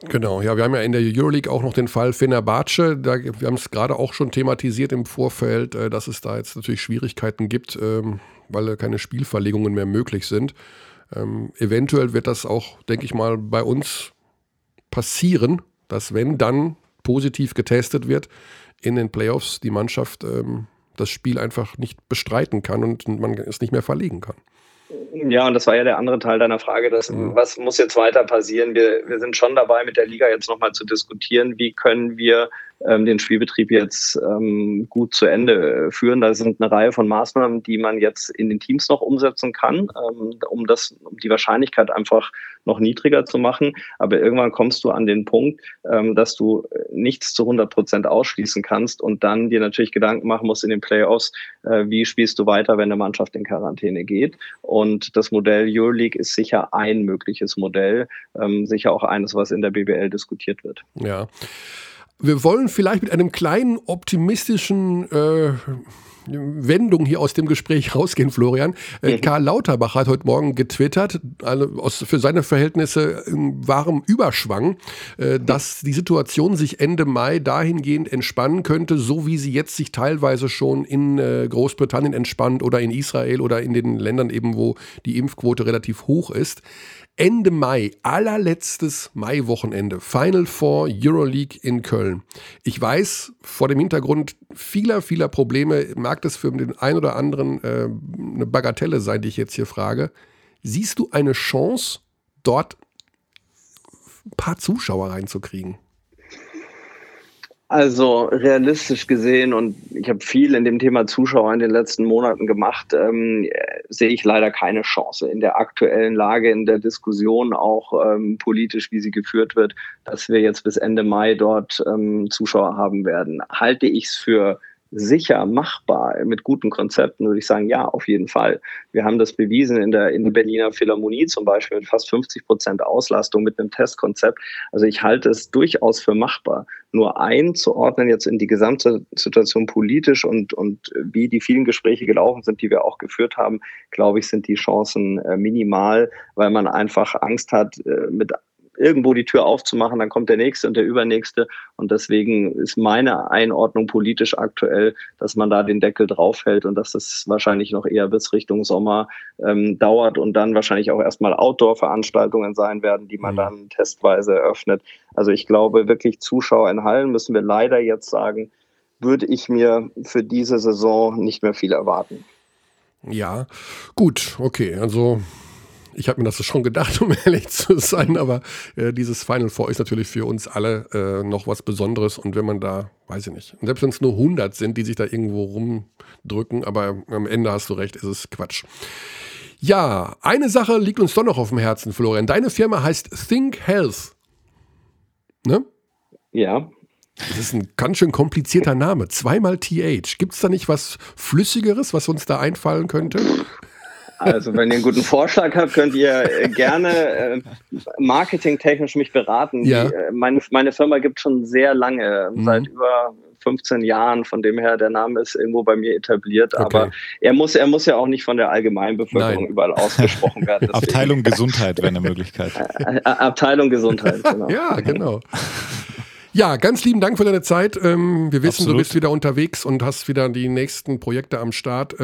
Genau, ja, wir haben ja in der Euroleague auch noch den Fall Fenerbahce. Da, wir haben es gerade auch schon thematisiert im Vorfeld, äh, dass es da jetzt natürlich Schwierigkeiten gibt, ähm, weil keine Spielverlegungen mehr möglich sind. Ähm, eventuell wird das auch, denke ich mal, bei uns passieren, dass wenn dann positiv getestet wird in den Playoffs, die Mannschaft ähm, das Spiel einfach nicht bestreiten kann und man es nicht mehr verlegen kann. Ja, und das war ja der andere Teil deiner Frage, dass, was muss jetzt weiter passieren? Wir, wir sind schon dabei, mit der Liga jetzt nochmal zu diskutieren, wie können wir ähm, den Spielbetrieb jetzt ähm, gut zu Ende führen. Da sind eine Reihe von Maßnahmen, die man jetzt in den Teams noch umsetzen kann, ähm, um das, um die Wahrscheinlichkeit einfach noch niedriger zu machen. Aber irgendwann kommst du an den Punkt, ähm, dass du nichts zu 100 Prozent ausschließen kannst und dann dir natürlich Gedanken machen musst in den Playoffs, äh, wie spielst du weiter, wenn eine Mannschaft in Quarantäne geht. Und das Modell Euroleague ist sicher ein mögliches Modell, ähm, sicher auch eines, was in der BBL diskutiert wird. Ja. Wir wollen vielleicht mit einem kleinen optimistischen äh, Wendung hier aus dem Gespräch rausgehen, Florian. Äh. Karl Lauterbach hat heute Morgen getwittert, also aus, für seine Verhältnisse in wahrem Überschwang, äh, dass die Situation sich Ende Mai dahingehend entspannen könnte, so wie sie jetzt sich teilweise schon in äh, Großbritannien entspannt oder in Israel oder in den Ländern eben, wo die Impfquote relativ hoch ist. Ende Mai, allerletztes Maiwochenende, Final Four Euroleague in Köln. Ich weiß, vor dem Hintergrund vieler, vieler Probleme mag das für den einen oder anderen äh, eine Bagatelle sein, die ich jetzt hier frage. Siehst du eine Chance, dort ein paar Zuschauer reinzukriegen? Also realistisch gesehen, und ich habe viel in dem Thema Zuschauer in den letzten Monaten gemacht, ähm, sehe ich leider keine Chance in der aktuellen Lage, in der Diskussion auch ähm, politisch, wie sie geführt wird, dass wir jetzt bis Ende Mai dort ähm, Zuschauer haben werden. Halte ich es für sicher machbar mit guten Konzepten, würde ich sagen, ja, auf jeden Fall. Wir haben das bewiesen in der, in der Berliner Philharmonie zum Beispiel mit fast 50 Prozent Auslastung mit einem Testkonzept. Also ich halte es durchaus für machbar. Nur einzuordnen jetzt in die gesamte Situation politisch und, und wie die vielen Gespräche gelaufen sind, die wir auch geführt haben, glaube ich, sind die Chancen äh, minimal, weil man einfach Angst hat, äh, mit irgendwo die Tür aufzumachen, dann kommt der nächste und der übernächste. Und deswegen ist meine Einordnung politisch aktuell, dass man da den Deckel draufhält und dass das wahrscheinlich noch eher bis Richtung Sommer ähm, dauert und dann wahrscheinlich auch erstmal Outdoor-Veranstaltungen sein werden, die man mhm. dann testweise eröffnet. Also ich glaube wirklich Zuschauer in Hallen müssen wir leider jetzt sagen, würde ich mir für diese Saison nicht mehr viel erwarten. Ja, gut, okay. Also ich habe mir das schon gedacht, um ehrlich zu sein, aber äh, dieses Final Four ist natürlich für uns alle äh, noch was Besonderes und wenn man da, weiß ich nicht, selbst wenn es nur 100 sind, die sich da irgendwo rumdrücken, aber am Ende hast du recht, ist es Quatsch. Ja, eine Sache liegt uns doch noch auf dem Herzen, Florian. Deine Firma heißt Think Health. Ne? Ja. Das ist ein ganz schön komplizierter Name. Zweimal TH. Gibt es da nicht was Flüssigeres, was uns da einfallen könnte? Also, wenn ihr einen guten Vorschlag habt, könnt ihr äh, gerne äh, marketingtechnisch mich beraten. Ja. Die, äh, meine, meine Firma gibt schon sehr lange, mhm. seit über 15 Jahren. Von dem her, der Name ist irgendwo bei mir etabliert. Okay. Aber er muss, er muss ja auch nicht von der Allgemeinbevölkerung Nein. überall ausgesprochen werden. Abteilung Gesundheit wäre eine Möglichkeit. Abteilung Gesundheit, genau. ja, genau. Ja, ganz lieben Dank für deine Zeit. Ähm, wir wissen, Absolut. du bist wieder unterwegs und hast wieder die nächsten Projekte am Start.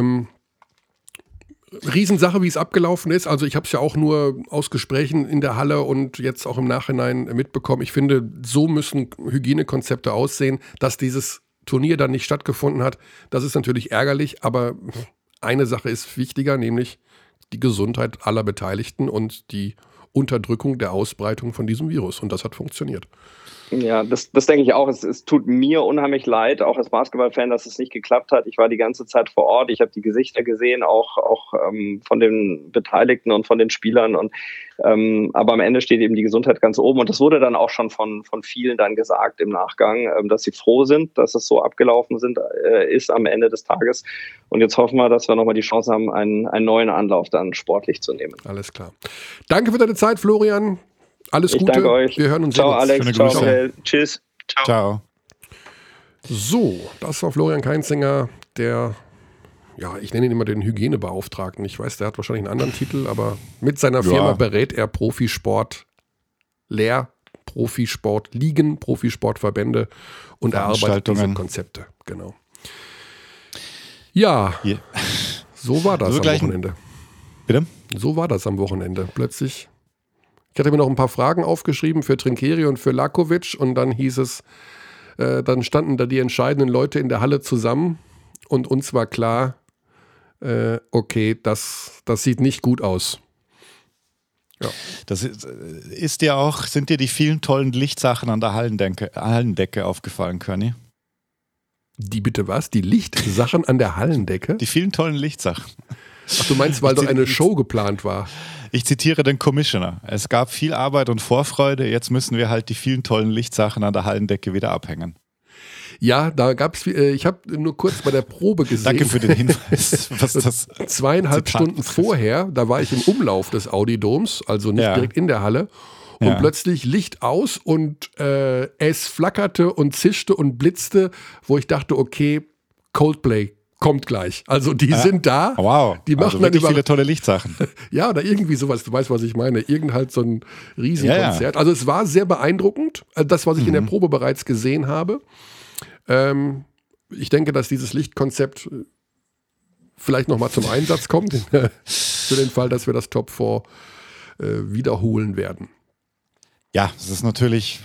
Riesensache, wie es abgelaufen ist. Also ich habe es ja auch nur aus Gesprächen in der Halle und jetzt auch im Nachhinein mitbekommen. Ich finde, so müssen Hygienekonzepte aussehen, dass dieses Turnier dann nicht stattgefunden hat. Das ist natürlich ärgerlich, aber eine Sache ist wichtiger, nämlich die Gesundheit aller Beteiligten und die Unterdrückung der Ausbreitung von diesem Virus. Und das hat funktioniert. Ja, das, das denke ich auch. Es, es tut mir unheimlich leid, auch als Basketballfan, dass es nicht geklappt hat. Ich war die ganze Zeit vor Ort. Ich habe die Gesichter gesehen, auch, auch ähm, von den Beteiligten und von den Spielern. Und ähm, aber am Ende steht eben die Gesundheit ganz oben. Und das wurde dann auch schon von, von vielen dann gesagt im Nachgang, ähm, dass sie froh sind, dass es so abgelaufen sind, äh, ist am Ende des Tages. Und jetzt hoffen wir, dass wir nochmal die Chance haben, einen, einen neuen Anlauf dann sportlich zu nehmen. Alles klar. Danke für deine Zeit, Florian. Alles ich Gute. Danke euch. Wir hören uns. Ciao, Alex. Ciao, Ciao. Tschüss. Ciao. Ciao. So, das war Florian Keinzinger, der, ja, ich nenne ihn immer den Hygienebeauftragten. Ich weiß, der hat wahrscheinlich einen anderen Titel, aber mit seiner Firma ja. berät er Profisport leer Profisportligen, Profisportverbände und erarbeitet diese Konzepte. Genau. Ja, yeah. so war das also am Wochenende. Bitte? So war das am Wochenende. Plötzlich. Ich hatte mir noch ein paar Fragen aufgeschrieben für Trinkeri und für Lakovic und dann hieß es, äh, dann standen da die entscheidenden Leute in der Halle zusammen und uns war klar, äh, okay, das, das sieht nicht gut aus. Ja. Das ist, ist dir auch, sind dir die vielen tollen Lichtsachen an der Hallendecke, Hallendecke aufgefallen, Körny? Die bitte was? Die Lichtsachen an der Hallendecke? Die vielen tollen Lichtsachen. Ach, du meinst, weil doch eine Show geplant war? Ich zitiere den Commissioner. Es gab viel Arbeit und Vorfreude, jetzt müssen wir halt die vielen tollen Lichtsachen an der Hallendecke wieder abhängen. Ja, da gab es, äh, ich habe nur kurz bei der Probe gesehen. Danke für den Hinweis. Was das Zweieinhalb Zitat Stunden vorher, da war ich im Umlauf des Audi-Doms, also nicht ja. direkt in der Halle. Und ja. plötzlich Licht aus und äh, es flackerte und zischte und blitzte, wo ich dachte, okay, Coldplay kommt gleich. Also die ja. sind da. Wow. Die machen also dann über viele tolle Lichtsachen. ja, oder irgendwie sowas. Du weißt, was ich meine. Irgend halt so ein Riesenkonzert. Ja, ja. Also es war sehr beeindruckend. Äh, das, was ich mhm. in der mhm. Probe bereits gesehen habe. Ähm, ich denke, dass dieses Lichtkonzept äh, vielleicht nochmal zum Einsatz kommt. für den Fall, dass wir das Top 4 äh, wiederholen werden. Ja, es ist natürlich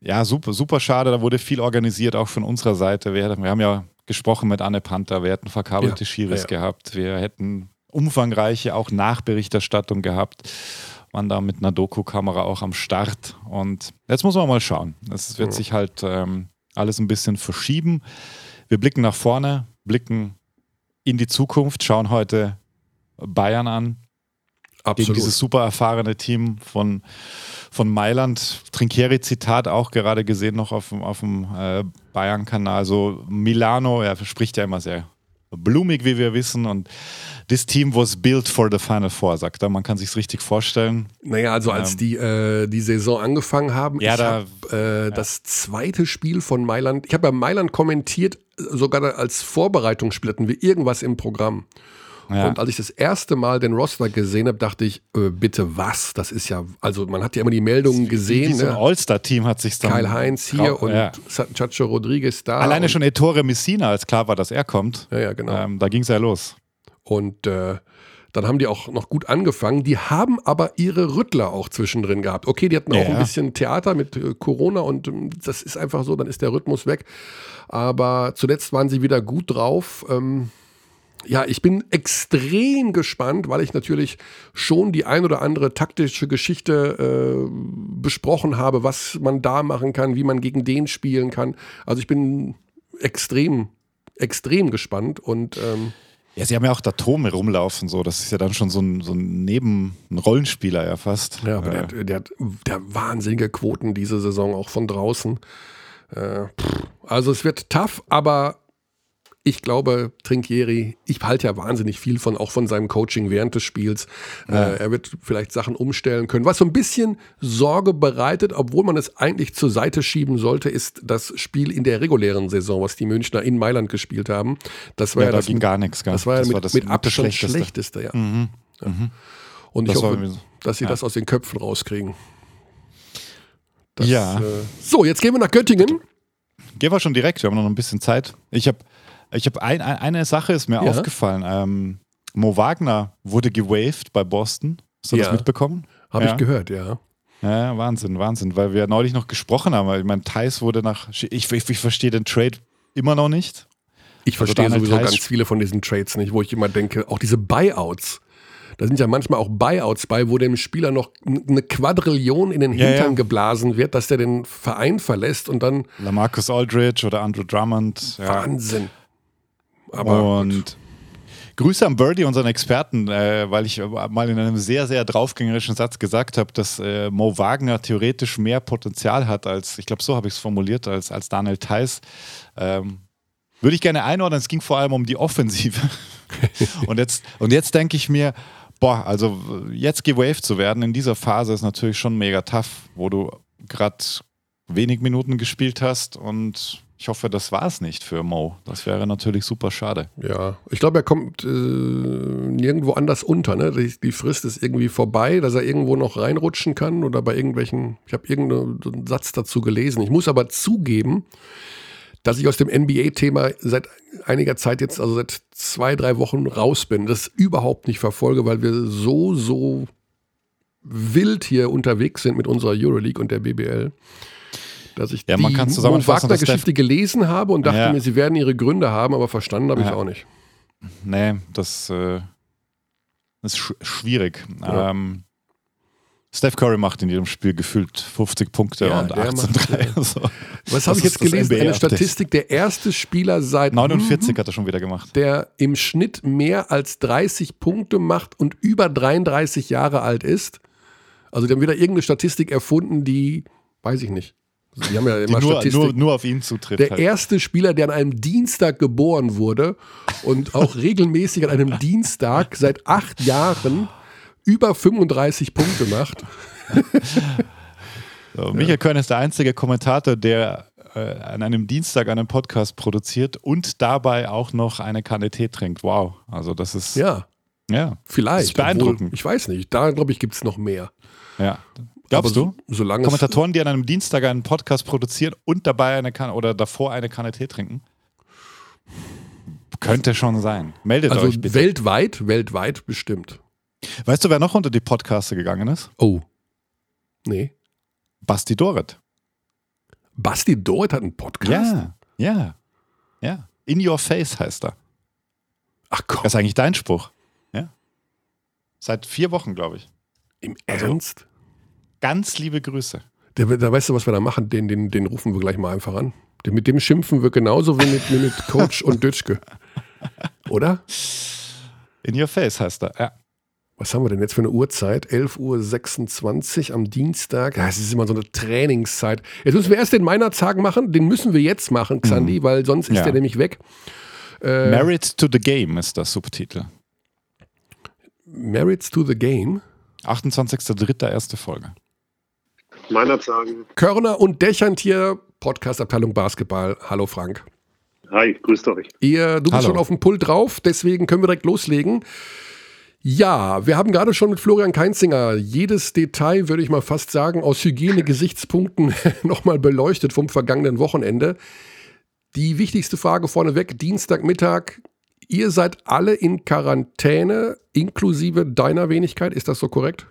ja, super, super schade. Da wurde viel organisiert, auch von unserer Seite. Wir, wir haben ja gesprochen mit Anne Panther, wir hätten verkabelte ja, Schiris ja, ja. gehabt, wir hätten umfangreiche auch Nachberichterstattung gehabt, waren da mit einer Doku-Kamera auch am Start. Und jetzt muss man mal schauen. Es wird sich halt ähm, alles ein bisschen verschieben. Wir blicken nach vorne, blicken in die Zukunft, schauen heute Bayern an. Absolut. Gegen dieses super erfahrene Team von von Mailand, Trinkieri-Zitat auch gerade gesehen noch auf, auf dem äh, Bayern-Kanal. So Milano, er spricht ja immer sehr blumig, wie wir wissen. Und this team was built for the Final Four, sagt er. Man kann sich richtig vorstellen. Naja, also als ähm, die, äh, die Saison angefangen haben, ja, ich da, hab, äh, ja. das zweite Spiel von Mailand, ich habe ja Mailand kommentiert, sogar als Vorbereitungsspiel hatten wir irgendwas im Programm. Ja. Und als ich das erste Mal den Roster gesehen habe, dachte ich, äh, bitte was? Das ist ja, also man hat ja immer die Meldungen gesehen. Ein ne? All-Star-Team hat sich dann. Kyle Heinz hier und ja. Chacho Rodriguez da. Alleine schon Ettore Messina, als klar war, dass er kommt. Ja, ja, genau. Ähm, da ging es ja los. Und äh, dann haben die auch noch gut angefangen. Die haben aber ihre Rüttler auch zwischendrin gehabt. Okay, die hatten auch ja. ein bisschen Theater mit äh, Corona und ähm, das ist einfach so, dann ist der Rhythmus weg. Aber zuletzt waren sie wieder gut drauf. Ähm, ja, ich bin extrem gespannt, weil ich natürlich schon die ein oder andere taktische Geschichte äh, besprochen habe, was man da machen kann, wie man gegen den spielen kann. Also ich bin extrem, extrem gespannt und ähm, ja, sie haben ja auch da Tome rumlaufen, so. Das ist ja dann schon so ein, so ein Neben, ein Rollenspieler ja fast. Ja, aber äh. der, hat, der, hat, der hat wahnsinnige Quoten diese Saison auch von draußen. Äh, also es wird tough, aber ich glaube, Trinkieri, ich halte ja wahnsinnig viel von, auch von seinem Coaching während des Spiels. Ja. Äh, er wird vielleicht Sachen umstellen können. Was so ein bisschen Sorge bereitet, obwohl man es eigentlich zur Seite schieben sollte, ist das Spiel in der regulären Saison, was die Münchner in Mailand gespielt haben. Das war ja, ja da das ging gar nichts. Das war ja das mit, war das mit Abstand schlechteste. schlechteste, ja. Mhm. Mhm. Und das ich hoffe, dass sie das aus den Köpfen rauskriegen. Das, ja. Äh, so, jetzt gehen wir nach Göttingen. Gehen wir schon direkt, wir haben noch ein bisschen Zeit. Ich habe ich habe ein, eine Sache ist mir ja. aufgefallen. Ähm, Mo Wagner wurde gewaved bei Boston. Hast du ja. das mitbekommen? Habe ich gehört, ja. Ja, Wahnsinn, Wahnsinn, weil wir neulich noch gesprochen haben. Ich meine, Thais wurde nach. Ich, ich, ich verstehe den Trade immer noch nicht. Ich also verstehe sowieso Thais ganz viele von diesen Trades nicht, wo ich immer denke, auch diese Buyouts. Da sind ja manchmal auch Buyouts bei, wo dem Spieler noch eine Quadrillion in den Hintern ja, ja. geblasen wird, dass der den Verein verlässt und dann. Lamarcus Aldridge oder Andrew Drummond. Ja. Wahnsinn. Aber und gut. Grüße an Birdie, unseren Experten, äh, weil ich mal in einem sehr, sehr draufgängerischen Satz gesagt habe, dass äh, Mo Wagner theoretisch mehr Potenzial hat als, ich glaube, so habe ich es formuliert, als, als Daniel Theiss. Ähm, würde ich gerne einordnen, es ging vor allem um die Offensive. und jetzt, und jetzt denke ich mir, boah, also jetzt gewaved zu werden in dieser Phase ist natürlich schon mega tough, wo du gerade wenig Minuten gespielt hast und Ich hoffe, das war es nicht für Mo. Das wäre natürlich super schade. Ja, ich glaube, er kommt äh, nirgendwo anders unter. Ne? Die, die, Frist ist irgendwie vorbei, dass er irgendwo noch reinrutschen kann oder bei irgendwelchen. Ich habe irgendeinen Satz dazu gelesen. Ich muss aber zugeben, dass ich aus dem NBA-Thema seit einiger Zeit jetzt, also seit zwei, drei Wochen raus bin, das überhaupt nicht verfolge, weil wir so, so wild hier unterwegs sind mit unserer Euroleague und der BBL dass ich ja, die Wagner-Geschichte gelesen habe und dachte ja. mir, sie werden ihre Gründe haben, aber verstanden habe ich auch nicht. Nee, das, äh, ist sch schwierig. Ähm, Steph Curry macht in jedem Spiel gefühlt 50 Punkte ja, und 18 3. So. Was habe ich jetzt gelesen? Eine Statistik, der erste Spieler seit 49 hat er schon wieder gemacht. Der im Schnitt mehr als 30 Punkte macht und über 33 Jahre alt ist. Also die haben wieder irgendeine Statistik erfunden, die, weiß ich nicht. Die haben ja immer nur, Statistik. Nur, nur, auf ihn zutrifft. Der halt. erste Spieler, der an einem Dienstag geboren wurde und auch regelmäßig an einem Dienstag seit acht Jahren über 35 Punkte macht. So, Michael ja. Körn ist der einzige Kommentator, der äh, an einem Dienstag einen Podcast produziert und dabei auch noch eine Kanne Tee trinkt. Wow. Also das ist. Ja. Ja. Vielleicht. Das ist beeindruckend. Obwohl, ich weiß nicht. Da, glaube ich, gibt es noch mehr. Ja. Glaubst du? Solange Kommentatoren, die an einem Dienstag einen Podcast produzieren und dabei eine Kanne oder davor eine Kanne Tee trinken? Könnte schon sein. Meldet also euch bitte. Weltweit, weltweit bestimmt. Weißt du, wer noch unter die Podcaster gegangen ist? Oh. Nee. Basti Doret. Basti Doret hat einen Podcast? Ja, ja, ja. In Your Face heißt er. Ach komm. Das ist eigentlich dein Spruch. Ja. Seit vier Wochen, glaube ich. Im also, Ernst? Ganz liebe Grüße. Der, da weißt du, was wir da machen? Den, den, den rufen wir gleich mal einfach an. Den, mit dem schimpfen wir genauso wie mit, mit Coach und Dütschke. Oder? In your face heißt er, ja. Was haben wir denn jetzt für eine Uhrzeit? 11.26 Uhr am Dienstag. Es ist immer so eine Trainingszeit. Jetzt müssen wir erst den Meinerzag machen. Den müssen wir jetzt machen, Xandi, mhm. weil sonst ist ja. der nämlich weg. Äh, Married to the Game ist das Subtitel. Married to the Game? 28.03. erste Folge meiner sagen. Körner und Dächern hier, Podcast-Abteilung Basketball. Hallo Frank. Hi, grüßt euch. Ihr, du bist Hallo. schon auf dem Pult drauf, deswegen können wir direkt loslegen. Ja, wir haben gerade schon mit Florian Keinzinger jedes Detail, würde ich mal fast sagen, aus Hygiene-Gesichtspunkten nochmal beleuchtet vom vergangenen Wochenende. Die wichtigste Frage vorneweg, Dienstagmittag. Ihr seid alle in Quarantäne, inklusive deiner Wenigkeit, ist das so korrekt?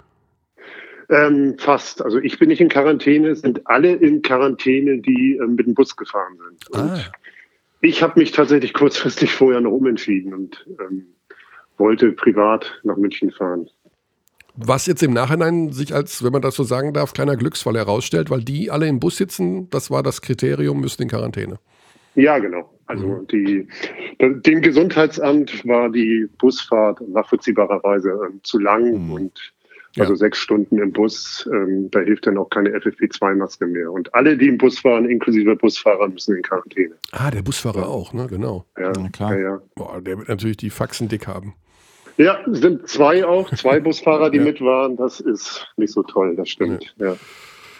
Ähm, fast. Also ich bin nicht in Quarantäne, sind alle in Quarantäne, die ähm, mit dem Bus gefahren sind. Und ah. ich habe mich tatsächlich kurzfristig vorher noch umentschieden und ähm, wollte privat nach München fahren. Was jetzt im Nachhinein sich als, wenn man das so sagen darf, kleiner Glücksfall herausstellt, weil die alle im Bus sitzen, das war das Kriterium, müssen in Quarantäne. Ja, genau. Also mhm. die, dem Gesundheitsamt war die Busfahrt nachvollziehbarerweise äh, zu lang mhm. und also ja. sechs Stunden im Bus, ähm, da hilft dann auch keine FFP2-Maske mehr. Und alle, die im Bus fahren, inklusive Busfahrer, müssen in Quarantäne. Ah, der Busfahrer auch, ne? Genau. Ja, ja klar. Ja, ja. Boah, der wird natürlich die Faxen dick haben. Ja, sind zwei auch, zwei Busfahrer, die mit waren. Das ist nicht so toll, das stimmt. Ja.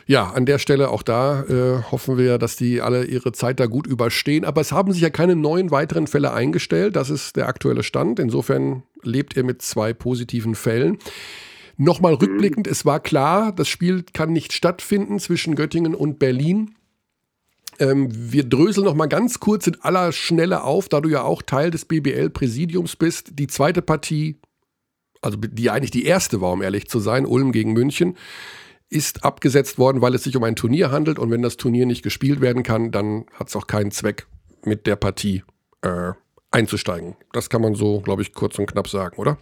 Ja, an der Stelle auch da äh, hoffen wir, dass die alle ihre Zeit da gut überstehen. Aber es haben sich ja keine neuen weiteren Fälle eingestellt. Das ist der aktuelle Stand. Insofern lebt ihr mit zwei positiven Fällen. Nochmal rückblickend, es war klar, das Spiel kann nicht stattfinden zwischen Göttingen und Berlin. Ähm, wir dröseln noch mal ganz kurz in aller Schnelle auf, da du ja auch Teil des BBL-Präsidiums bist. Die zweite Partie, also die eigentlich die erste war, um ehrlich zu sein, Ulm gegen München, ist abgesetzt worden, weil es sich um ein Turnier handelt. Und wenn das Turnier nicht gespielt werden kann, dann hat es auch keinen Zweck, mit der Partie äh, einzusteigen. Das kann man so, glaube ich, kurz und knapp sagen, oder?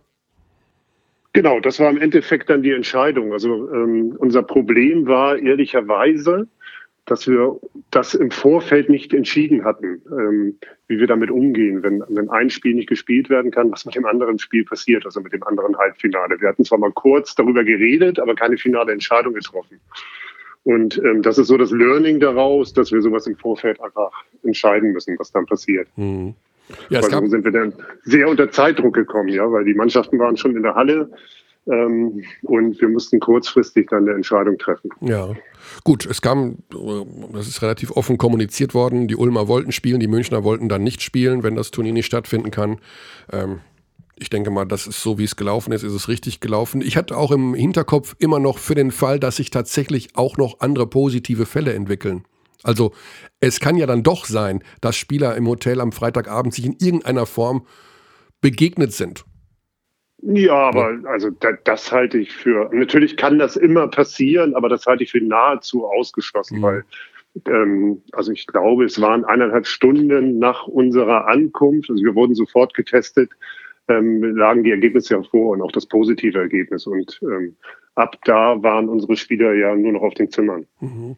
Genau, das war im Endeffekt dann die Entscheidung. Also ähm, unser Problem war ehrlicherweise, dass wir das im Vorfeld nicht entschieden hatten, ähm, wie wir damit umgehen, wenn, wenn ein Spiel nicht gespielt werden kann, was mit dem anderen Spiel passiert, also mit dem anderen Halbfinale. Wir hatten zwar mal kurz darüber geredet, aber keine finale Entscheidung getroffen. Und ähm, das ist so das Learning daraus, dass wir sowas im Vorfeld einfach entscheiden müssen, was dann passiert. Mhm. Ja, weil so sind wir dann sehr unter Zeitdruck gekommen, ja, weil die Mannschaften waren schon in der Halle. Ähm, und wir mussten kurzfristig dann eine Entscheidung treffen. Ja, gut, es kam, das ist relativ offen kommuniziert worden, die Ulmer wollten spielen, die Münchner wollten dann nicht spielen, wenn das Turnier nicht stattfinden kann. Ähm, ich denke mal, das ist so, wie es gelaufen ist, ist es richtig gelaufen. Ich hatte auch im Hinterkopf immer noch für den Fall, dass sich tatsächlich auch noch andere positive Fälle entwickeln. Also es kann ja dann doch sein, dass Spieler im Hotel am Freitagabend sich in irgendeiner Form begegnet sind. Ja, aber also das, das halte ich für. Natürlich kann das immer passieren, aber das halte ich für nahezu ausgeschlossen, mhm. weil ähm, also ich glaube, es waren eineinhalb Stunden nach unserer Ankunft, also wir wurden sofort getestet, ähm, lagen die Ergebnisse ja vor und auch das positive Ergebnis. Und ähm, ab da waren unsere Spieler ja nur noch auf den Zimmern. Mhm.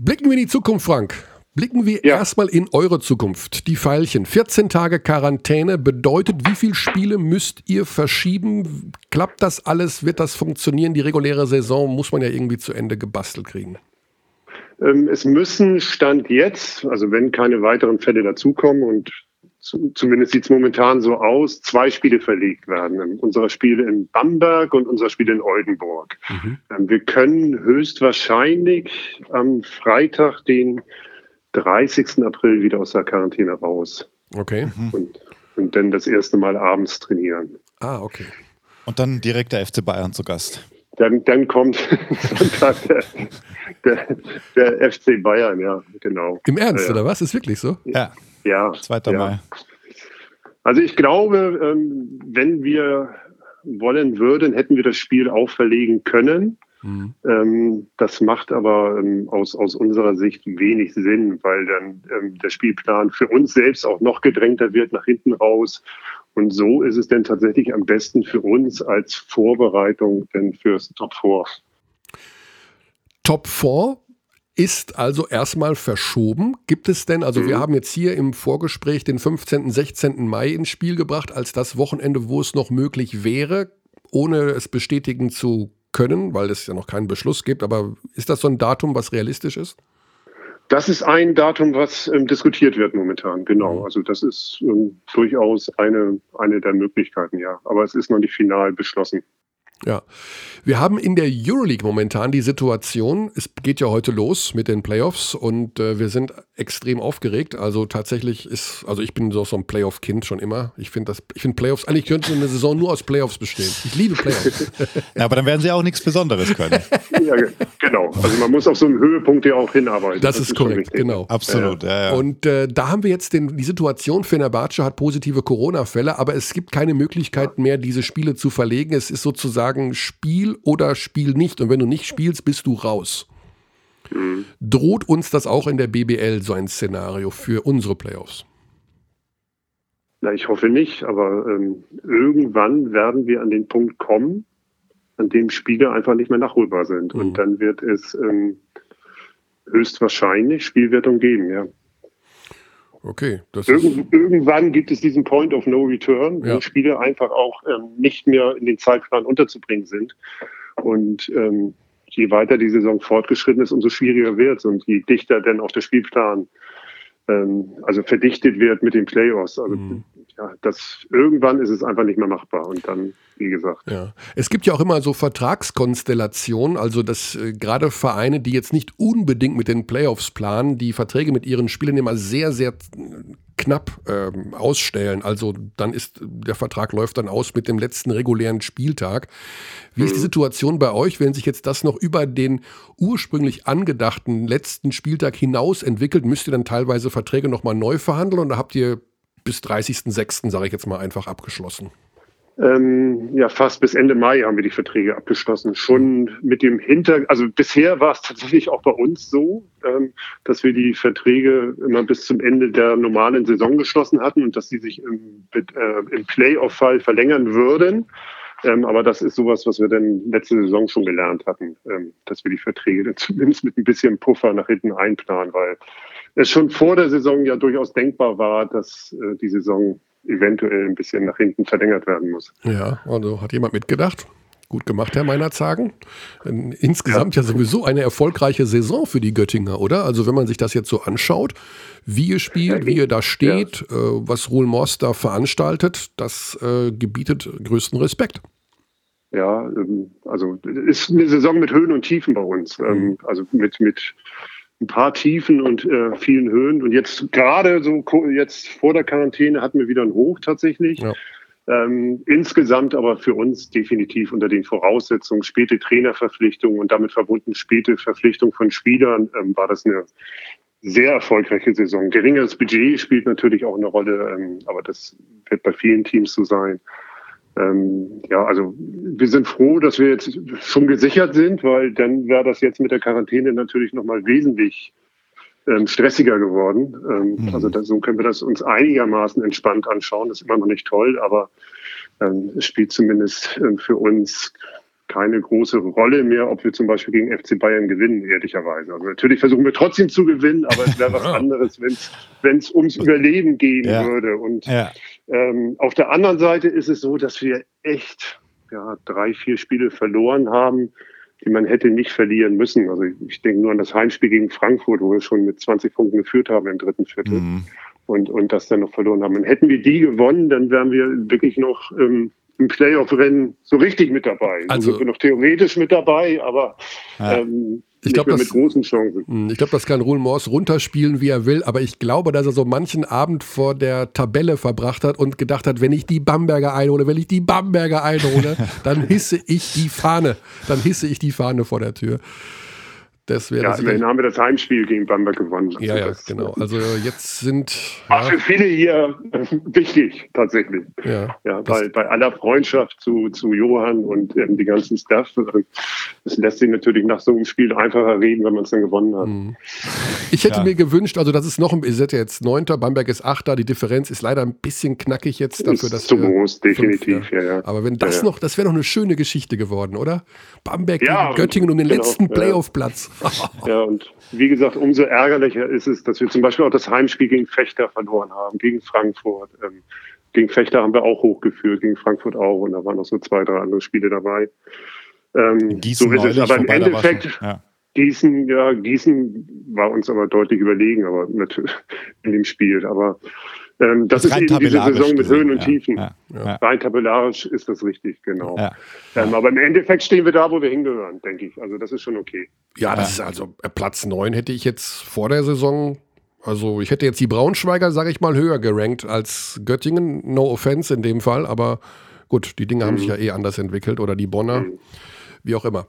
Blicken wir in die Zukunft, Frank. Blicken wir ja. erstmal in eure Zukunft. Die Pfeilchen. 14 Tage Quarantäne bedeutet, wie viele Spiele müsst ihr verschieben? Klappt das alles? Wird das funktionieren? Die reguläre Saison muss man ja irgendwie zu Ende gebastelt kriegen. Ähm, es müssen Stand jetzt, also wenn keine weiteren Fälle dazukommen und zumindest sieht es momentan so aus, zwei Spiele verlegt werden. Unser Spiel in Bamberg und unser Spiel in Oldenburg. Mhm. Ähm, wir können höchstwahrscheinlich am Freitag, den 30. April, wieder aus der Quarantäne raus. Okay. Mhm. Und, und dann das erste Mal abends trainieren. Ah, okay. Und dann direkt der FC Bayern zu Gast. Dann, dann kommt Sonntag der, der, der, FC Bayern, ja, genau. Im Ernst, ja, oder was? Ist wirklich so? Ja. Ja. 2. Ja. Mai. Also ich glaube, ähm, wenn wir wollen würden, hätten wir das Spiel auch verlegen können. Mhm. Ähm, das macht aber ähm, aus, aus unserer Sicht wenig Sinn, weil dann der Spielplan für uns selbst auch noch gedrängter wird nach hinten raus. Und so ist es denn tatsächlich am besten für uns als Vorbereitung denn fürs Top 4. Top 4 ist also erstmal verschoben. Gibt es denn, also mhm. wir haben jetzt hier im Vorgespräch den 15., 16. Mai ins Spiel gebracht, als das Wochenende, wo es noch möglich wäre, ohne es bestätigen zu können, weil es ja noch keinen Beschluss gibt. Aber ist das so ein Datum, was realistisch ist? Das ist ein Datum, was ähm, diskutiert wird momentan, genau. Mhm. Also das ist ähm, durchaus eine, eine der Möglichkeiten, ja. Aber es ist noch nicht final beschlossen. Ja, wir haben in der Euroleague momentan die Situation, es geht ja heute los mit den Playoffs und äh, wir sind extrem aufgeregt. Also tatsächlich ist, also ich bin so, so ein Playoff-Kind schon immer. Ich finde das, ich finde Playoffs, eigentlich könnte eine Saison nur aus Playoffs bestehen. Ich liebe Playoffs. ja, aber dann werden sie auch nichts Besonderes können. ja, genau. Also man muss auf so einen Höhepunkt ja auch hinarbeiten. Das, das ist, ist korrekt, genau. Absolut, ja. ja. Und äh, da haben wir jetzt den, die Situation, Fenerbahce hat positive Corona-Fälle, aber es gibt keine Möglichkeit mehr, diese Spiele zu verlegen. Es ist sozusagen Spiel oder Spiel nicht. Und wenn du nicht spielst, bist du raus. Mhm. Droht uns das auch in der BBL so ein Szenario für unsere Playoffs? Na, ich hoffe nicht, aber ähm, irgendwann werden wir an den Punkt kommen, an dem Spiele einfach nicht mehr nachholbar sind. Mhm. Und dann wird es ähm, höchstwahrscheinlich Spielwertung geben, ja. Okay. Irgend, irgendwann gibt es diesen Point of No Return, wo ja. Spiele einfach auch ähm, nicht mehr in den Zeitplan unterzubringen sind. Und ähm, je weiter die Saison fortgeschritten ist, umso schwieriger wird es und je dichter dann auch der Spielplan ähm, also verdichtet wird mit den Playoffs. Also mhm. Ja, das irgendwann ist es einfach nicht mehr machbar und dann wie gesagt. Ja. Es gibt ja auch immer so Vertragskonstellationen, also dass äh, gerade Vereine, die jetzt nicht unbedingt mit den Playoffs planen, die Verträge mit ihren Spielern immer sehr, sehr knapp ähm, ausstellen. Also dann ist der Vertrag läuft dann aus mit dem letzten regulären Spieltag. Wie mhm. ist die mhm. Situation bei euch, wenn sich jetzt das noch über den ursprünglich angedachten letzten Spieltag hinaus entwickelt? Müsst ihr dann teilweise Verträge nochmal neu verhandeln oder habt ihr bis 30.06., sage ich jetzt mal, einfach abgeschlossen? Ähm, ja, fast bis Ende Mai haben wir die Verträge abgeschlossen. Schon mit dem Hinter, also bisher war es tatsächlich auch bei uns so, ähm, dass wir die Verträge immer bis zum Ende der normalen Saison geschlossen hatten und dass sie sich im, äh, im Playoff-Fall verlängern würden. Ähm, aber das ist sowas, was wir dann letzte Saison schon gelernt hatten, ähm, dass wir die Verträge dann zumindest mit ein bisschen Puffer nach hinten einplanen, weil es schon vor der Saison ja durchaus denkbar war, dass äh, die Saison eventuell ein bisschen nach hinten verlängert werden muss. Ja, also hat jemand mitgedacht. Gut gemacht, Herr Meinerzagen. Insgesamt ja. ja. sowieso eine erfolgreiche Saison für die Göttinger, oder? Also wenn man sich das jetzt so anschaut, wie ihr spielt, wie ihr da steht, ja. äh, was Ruhl Moss da veranstaltet, das äh, gebietet größten Respekt. Ja, ähm, also ist eine Saison mit Höhen und Tiefen bei uns. Ähm, mhm. Also mit, mit ein paar Tiefen und äh, vielen Höhen. Und jetzt gerade so jetzt vor der Quarantäne hatten wir wieder ein Hoch tatsächlich. Ja. Ähm, insgesamt aber für uns definitiv unter den Voraussetzungen, späte Trainerverpflichtung und damit verbunden späte Verpflichtung von Spielern, ähm, war das eine sehr erfolgreiche Saison. Geringeres Budget spielt natürlich auch eine Rolle, ähm, aber das wird bei vielen Teams so sein. Ähm, ja, also wir sind froh, dass wir jetzt schon gesichert sind, weil dann wäre das jetzt mit der Quarantäne natürlich nochmal wesentlich ähm, stressiger geworden. Ähm, mhm. Also das, so können wir das uns einigermaßen entspannt anschauen. Das ist immer noch nicht toll, aber ähm, es spielt zumindest ähm, für uns keine große Rolle mehr, ob wir zum Beispiel gegen FC Bayern gewinnen, ehrlicherweise. Also natürlich versuchen wir trotzdem zu gewinnen, aber es wäre was anderes, wenn es ums Überleben gehen ja. würde. Und ja. Ähm, auf der anderen Seite ist es so, dass wir echt ja, drei, vier Spiele verloren haben, die man hätte nicht verlieren müssen. Also ich, ich denke nur an das Heimspiel gegen Frankfurt, wo wir schon mit 20 Punkten geführt haben im dritten Viertel. Mhm. Und, und das dann noch verloren haben. Und hätten wir die gewonnen, dann wären wir wirklich noch ähm, im Playoff-Rennen so richtig mit dabei. Also sind wir noch theoretisch mit dabei, aber ja. ähm, ich glaube, mit großen Chancen. Hm, ich glaube, das kann Ruhl Morse runterspielen, wie er will, aber ich glaube, dass er so manchen Abend vor der Tabelle verbracht hat und gedacht hat, wenn ich die Bamberger einhole, wenn ich die Bamberger einhole, dann hisse ich die Fahne. Dann hisse ich die Fahne vor der Tür. Das wäre ja, immerhin haben wir das Heimspiel gegen Bamberg gewonnen. Also ja, ja, genau. Also jetzt sind. War ja, für viele hier wichtig, tatsächlich. Ja, ja bei, bei aller Freundschaft zu, zu Johann und ähm, die ganzen Staff. Das lässt sich natürlich nach so einem Spiel einfacher reden, wenn man es dann gewonnen hat. Mhm. Ich hätte ja. mir gewünscht, also das ist noch, ihr seid ja jetzt Neunter, Bamberg ist Achter, die Differenz ist leider ein bisschen knackig jetzt dafür, dass. Zu groß, definitiv, fünf, ja. Aber wenn das noch, das wäre noch eine schöne Geschichte geworden, oder? Bamberg gegen Göttingen um den genau, letzten Playoff-Platz. Ja, und wie gesagt, umso ärgerlicher ist es, dass wir zum Beispiel auch das Heimspiel gegen Fechter verloren haben, gegen Frankfurt. Ähm, gegen Fechter haben wir auch hochgeführt, gegen Frankfurt auch. Und da waren noch so zwei, drei andere Spiele dabei. Ähm, Gießen so ist es. Aber im Endeffekt, ja. Gießen, ja, Gießen war uns aber deutlich überlegen, aber mit, in dem Spiel. Aber ähm, das, das ist eben diese Saison mit Höhen und Tiefen. Ja, ja. Rein tabellarisch ist das richtig, genau. Ähm, aber im Endeffekt stehen wir da, wo wir hingehören, denke ich. Also das ist schon okay. Ja, das ist also äh, Platz 9 hätte ich jetzt vor der Saison, also ich hätte jetzt die Braunschweiger, sage ich mal, höher gerankt als Göttingen. No offense in dem Fall, aber gut, die Dinge mhm. haben sich ja eh anders entwickelt oder die Bonner, mhm. wie auch immer.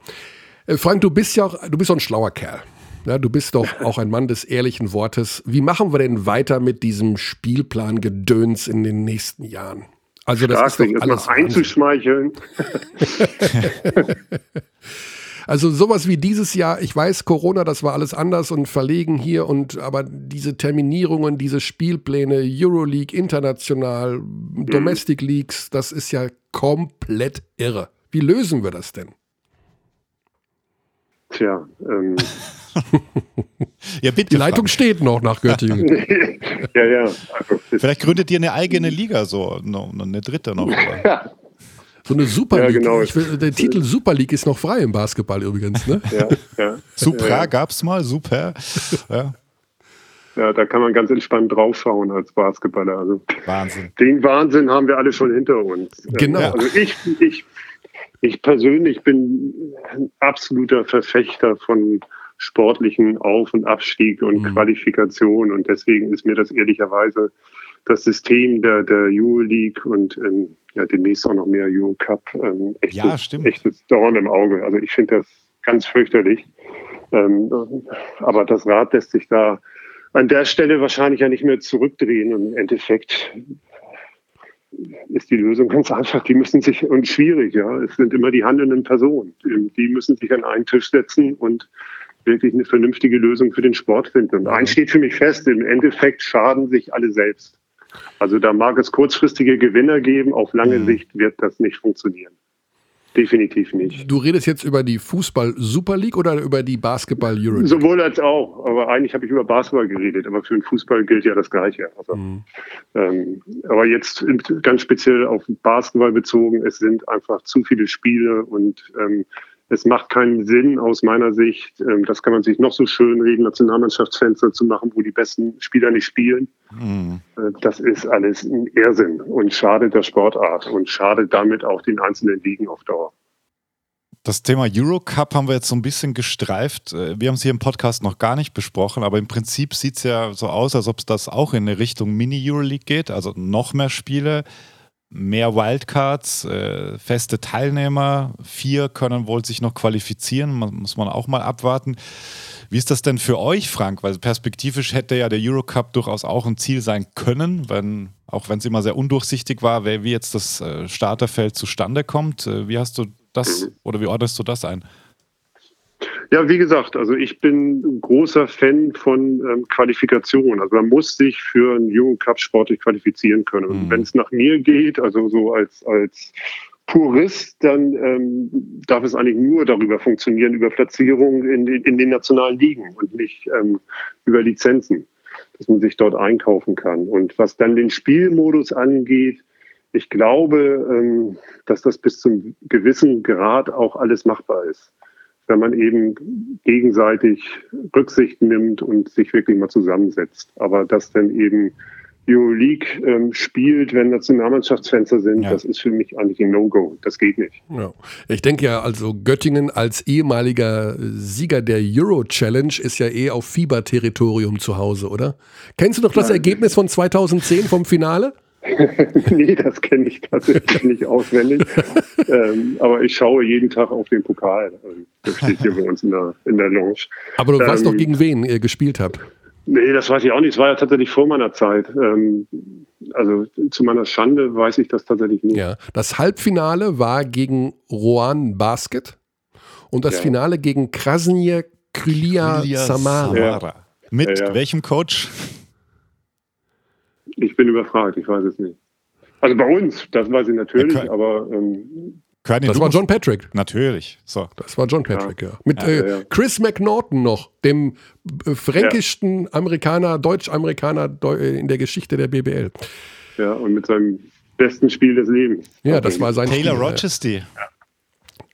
Äh, Frank, du bist ja auch, du bist so ein schlauer Kerl. Ja, du bist doch auch ein Mann des ehrlichen Wortes. Wie machen wir denn weiter mit diesem Spielplan-Gedöns in den nächsten Jahren? Also das Stark, ist doch alles einzuschmeicheln. Also sowas wie dieses Jahr, ich weiß, Corona, das war alles anders und verlegen hier und aber diese Terminierungen, diese Spielpläne, Euroleague, international, mhm. Domestic Leagues, das ist ja komplett irre. Wie lösen wir das denn? Tja, ähm, ja, bitte. Die Leitung Frank. steht noch nach Göttingen. ja, ja. Also, Vielleicht gründet ihr eine eigene Liga, so eine dritte noch. Ja. So eine Super League. Ja, genau. will, der Titel Super League ist noch frei im Basketball übrigens. Ne? Ja, ja. Supra ja. gab es mal, super. Ja. Ja, da kann man ganz entspannt draufschauen als Basketballer. Also Wahnsinn. Den Wahnsinn haben wir alle schon hinter uns. Genau. Also ich, ich, ich persönlich bin ein absoluter Verfechter von sportlichen Auf- und Abstieg und mhm. Qualifikation. Und deswegen ist mir das ehrlicherweise das System der, der Euro-League und ähm, ja, demnächst auch noch mehr Euro-Cup ähm, echtes, ja, echtes Dorn im Auge. Also ich finde das ganz fürchterlich. Ähm, aber das Rad lässt sich da an der Stelle wahrscheinlich ja nicht mehr zurückdrehen. Und im Endeffekt ist die Lösung ganz einfach. Die müssen sich, und schwierig, ja, es sind immer die handelnden Personen. Die müssen sich an einen Tisch setzen und wirklich eine vernünftige Lösung für den Sport finden. Und eins steht für mich fest, im Endeffekt schaden sich alle selbst. Also da mag es kurzfristige Gewinner geben, auf lange mhm. Sicht wird das nicht funktionieren. Definitiv nicht. Du redest jetzt über die Fußball-Super League oder über die Basketball-Euro League? Sowohl als auch. Aber eigentlich habe ich über Basketball geredet. Aber für den Fußball gilt ja das Gleiche. Also, mhm. ähm, aber jetzt ganz speziell auf Basketball bezogen, es sind einfach zu viele Spiele und ähm, es macht keinen Sinn aus meiner Sicht, ähm, das kann man sich noch so schön reden, Nationalmannschaftsfenster zu machen, wo die besten Spieler nicht spielen. Mhm. Äh, das ist alles ein Irrsinn und schadet der Sportart und schadet damit auch den einzelnen Ligen auf Dauer. Das Thema Eurocup haben wir jetzt so ein bisschen gestreift. Äh, wir haben es hier im Podcast noch gar nicht besprochen, aber im Prinzip sieht es ja so aus, als ob es das auch in eine Richtung Mini-Euroleague geht, also noch mehr Spiele, mehr Wildcards, äh, feste Teilnehmer. Vier können wohl sich noch qualifizieren, muss man auch mal abwarten. Wie ist das denn für euch, Frank? Weil perspektivisch hätte ja der Eurocup durchaus auch ein Ziel sein können, wenn, auch wenn es immer sehr undurchsichtig war, wie jetzt das äh, Starterfeld zustande kommt. Äh, wie hast du das mhm. oder wie ordnest du das ein? Ja, wie gesagt, also ich bin großer Fan von ähm, Qualifikation. Also man muss sich für einen jungen Cup sportlich qualifizieren können. Und mhm. wenn es nach mir geht, also so als, als Purist, dann ähm, darf es eigentlich nur darüber funktionieren, über Platzierungen in, in den nationalen Ligen und nicht ähm, über Lizenzen, dass man sich dort einkaufen kann. Und was dann den Spielmodus angeht, ich glaube, ähm, dass das bis zum gewissen Grad auch alles machbar ist, wenn man eben gegenseitig Rücksicht nimmt und sich wirklich mal zusammensetzt. Aber dass dann eben Euroleague ähm, spielt, wenn Nationalmannschaftsfenster sind, ja. das ist für mich eigentlich ein No-Go. Das geht nicht. Ja. Ich denke ja, also Göttingen als ehemaliger Sieger der Euro Challenge ist ja eh auf Fieberterritorium zu Hause, oder? Kennst du noch das Nein. Ergebnis von 2010 vom Finale? nee, das kenne ich tatsächlich nicht auswendig. ähm, aber ich schaue jeden Tag auf den Pokal. Das steht hier bei uns in der, in der Lounge. Aber du ähm, weißt doch, gegen wen ihr gespielt habt. Nee, das weiß ich auch nicht. Es war ja tatsächlich vor meiner Zeit. Ähm, also zu meiner Schande weiß ich das tatsächlich nicht. Ja, das Halbfinale war gegen Rohan Basket und das ja. Finale gegen Krasnir Krylia Samara. Samara. Mit ja, welchem Coach? Ich bin überfragt, ich weiß es nicht. Also bei uns, das weiß ich natürlich, ja, aber. Ähm, das war John Patrick. Natürlich. So. Das war John Patrick, ja. ja. Mit ja, äh, Chris McNaughton noch, dem äh, fränkischsten Amerikaner, Deutsch-Amerikaner äh, in der Geschichte der BBL. Ja, und mit seinem besten Spiel des Lebens. Ja, das war sein Taylor Rochester.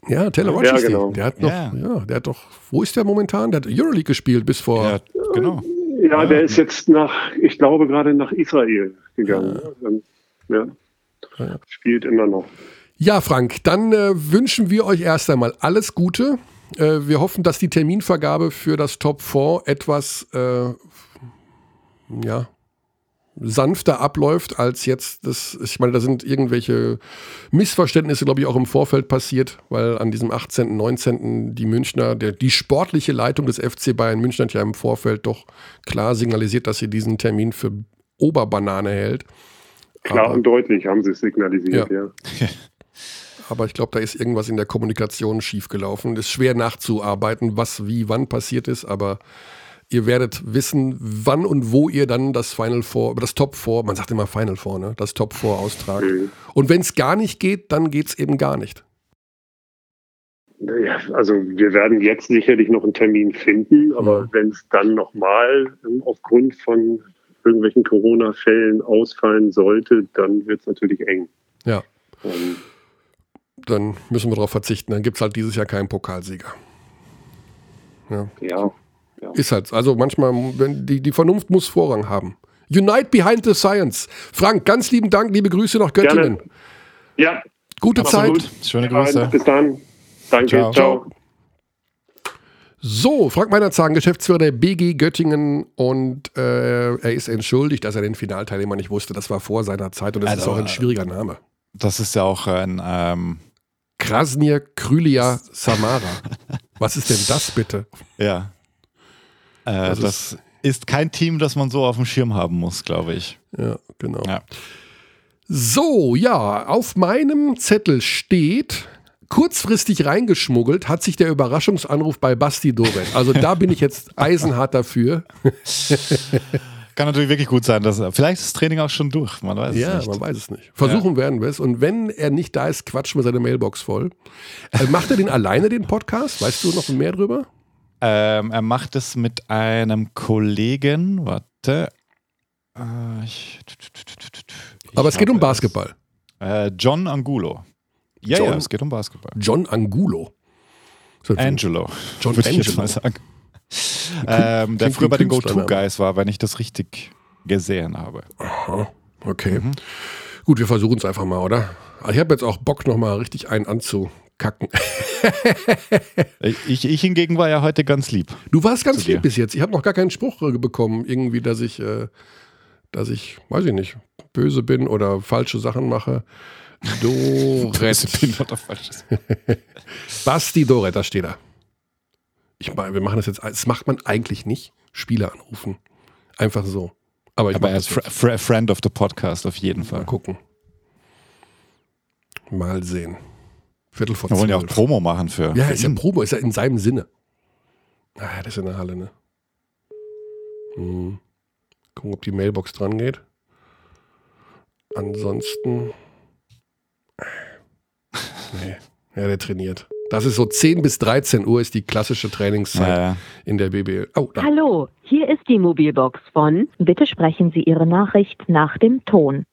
Ja, Taylor Rochester. Ja, genau. Der hat noch, ja. der hat doch, wo ist der momentan? Der hat Euroleague gespielt bis vor. Ja, genau. Ja, der ist jetzt nach, ich glaube, gerade nach Israel gegangen. Ja. ja. Spielt immer noch. Ja, Frank, dann äh, wünschen wir euch erst einmal alles Gute. Äh, wir hoffen, dass die Terminvergabe für das Top 4 etwas äh, ja, sanfter abläuft als jetzt das, ich meine, da sind irgendwelche Missverständnisse, glaube ich, auch im Vorfeld passiert, weil an diesem 18., 19. die Münchner, der, die sportliche Leitung des FC Bayern München hat ja im Vorfeld doch klar signalisiert, dass sie diesen Termin für Oberbanane hält. Klar Aber, und deutlich haben sie es signalisiert, ja. ja. Aber ich glaube, da ist irgendwas in der Kommunikation schiefgelaufen. Es ist schwer nachzuarbeiten, was wie wann passiert ist, aber Ihr werdet wissen, wann und wo ihr dann das Final Four, das Top Four, man sagt immer Final Four, ne? das Top Four austragt. Mhm. Und wenn es gar nicht geht, dann geht es eben gar nicht. Ja, also wir werden jetzt sicherlich noch einen Termin finden, aber mhm. wenn es dann nochmal ähm, aufgrund von irgendwelchen Corona-Fällen ausfallen sollte, dann wird es natürlich eng. Ja. Ähm, dann müssen wir darauf verzichten. Dann gibt es halt dieses Jahr keinen Pokalsieger. Ja. ja. Ja. Ist halt. Also manchmal, wenn die, die Vernunft muss Vorrang haben. Unite behind the science. Frank, ganz lieben Dank, liebe Grüße nach Göttingen. Gerne. Ja. Gute Zeit. Gut. Schöne Grüße. Bis dann. Danke. Ciao. Ciao. So, Frank Meinerzhagen, Geschäftsführer der BG Göttingen und äh, er ist entschuldigt, dass er den Finalteilnehmer nicht wusste. Das war vor seiner Zeit und das also, ist auch ein schwieriger Name. Das ist ja auch ein ähm Krasnir Krylia Samara. Was ist denn das bitte? Ja. Äh, das, das ist, kein Team, das man so auf dem Schirm haben muss, glaube ich. Ja, genau. Ja. So, ja, auf meinem Zettel steht, kurzfristig reingeschmuggelt hat sich der Überraschungsanruf bei Basti Doret. Also da bin ich jetzt eisenhart dafür. Kann natürlich wirklich gut sein, dass vielleicht ist das Training auch schon durch. Man weiß ja, es nicht. man weiß es nicht. Versuchen ja. werden wir es. Und wenn er nicht da ist, quatschen wir seine Mailbox voll. Äh, macht er den alleine, den Podcast? Weißt du noch mehr drüber? Ähm, er macht es mit einem Kollegen. Warte. Äh, ich, Aber es geht um Basketball. Äh, John Angulo. Ja, John, ja, es geht um Basketball. John Angulo. Angelo. John würde ich jetzt mal sagen. ähm, der früher bei den Go-To-Guys war, wenn ich das richtig gesehen habe. Aha, okay. Mhm. Gut, wir versuchen es einfach mal, oder? Ich habe jetzt auch Bock, nochmal richtig einen anzu kacken. ich, ich hingegen war ja heute ganz lieb. Du warst ganz lieb bis jetzt. Ich habe noch gar keinen Spruch äh, bekommen, irgendwie, dass ich, äh, dass ich, weiß ich nicht, böse bin oder falsche Sachen mache. Doret. Basti Doret, da steht er. Ich meine, wir machen das jetzt, das macht man eigentlich nicht. Spieler anrufen. Einfach so. Aber, ich Aber er ist fr Friend of the Podcast auf jeden Fall. Mal gucken. Mal sehen. Viertel vor Wir wollen ja auch Promo machen für. Ja, für ist ja Promo, ist ja in seinem Sinne. Ah, das ist in der Halle, ne? Hm. Gucken, ob die Mailbox dran geht. Ansonsten. Nee. Ja, der trainiert. Das ist so 10 bis 13 Uhr ist die klassische Trainingszeit ja, ja. in der BBL. Oh, Hallo, hier ist die Mobilbox von. Bitte sprechen Sie Ihre Nachricht nach dem Ton.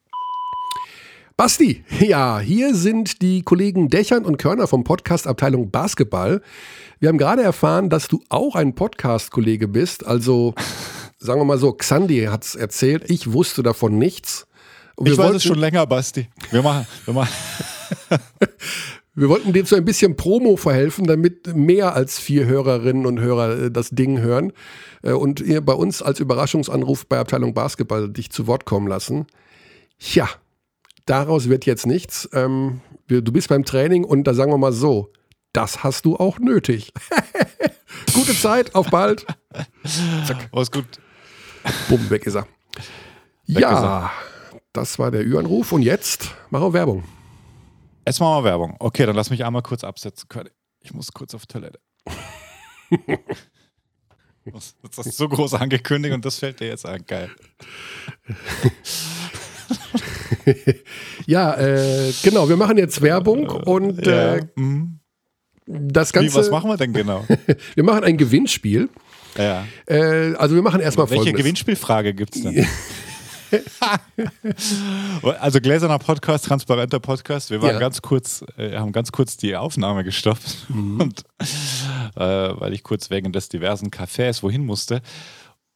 Basti, ja, hier sind die Kollegen Dächern und Körner vom Podcast Abteilung Basketball. Wir haben gerade erfahren, dass du auch ein Podcast-Kollege bist. Also, sagen wir mal so, Xandi hat es erzählt. Ich wusste davon nichts. ich weiß es schon länger, Basti. Wir machen. Wir, machen. wir wollten dir zu ein bisschen Promo verhelfen, damit mehr als vier Hörerinnen und Hörer äh, das Ding hören äh, und ihr bei uns als Überraschungsanruf bei Abteilung Basketball dich zu Wort kommen lassen. Tja, daraus wird jetzt nichts. Ähm, du bist beim Training und da sagen wir mal so, das hast du auch nötig. Gute Zeit, auf bald. Zack. Alles gut. Bumm, weg ist er. Weg ja, ist er. das war der Ü-Anruf und jetzt machen wir Werbung. Jetzt machen wir Werbung. Okay, dann lass mich einmal kurz absetzen können. Ich muss kurz auf Toilette. das ist so groß angekündigt und das fällt dir jetzt an. Geil. ja, äh, genau. Wir machen jetzt Werbung und ja. äh, das Ganze. Wie, was machen wir denn genau? wir machen ein Gewinnspiel. Ja. Äh, also wir machen erstmal Welche Folgendes. Gewinnspielfrage gibt es denn? also gläserner Podcast, transparenter Podcast. Wir waren ja. ganz kurz, äh, haben ganz kurz die Aufnahme gestoppt, mhm. und, äh, weil ich kurz wegen des diversen Cafés wohin musste.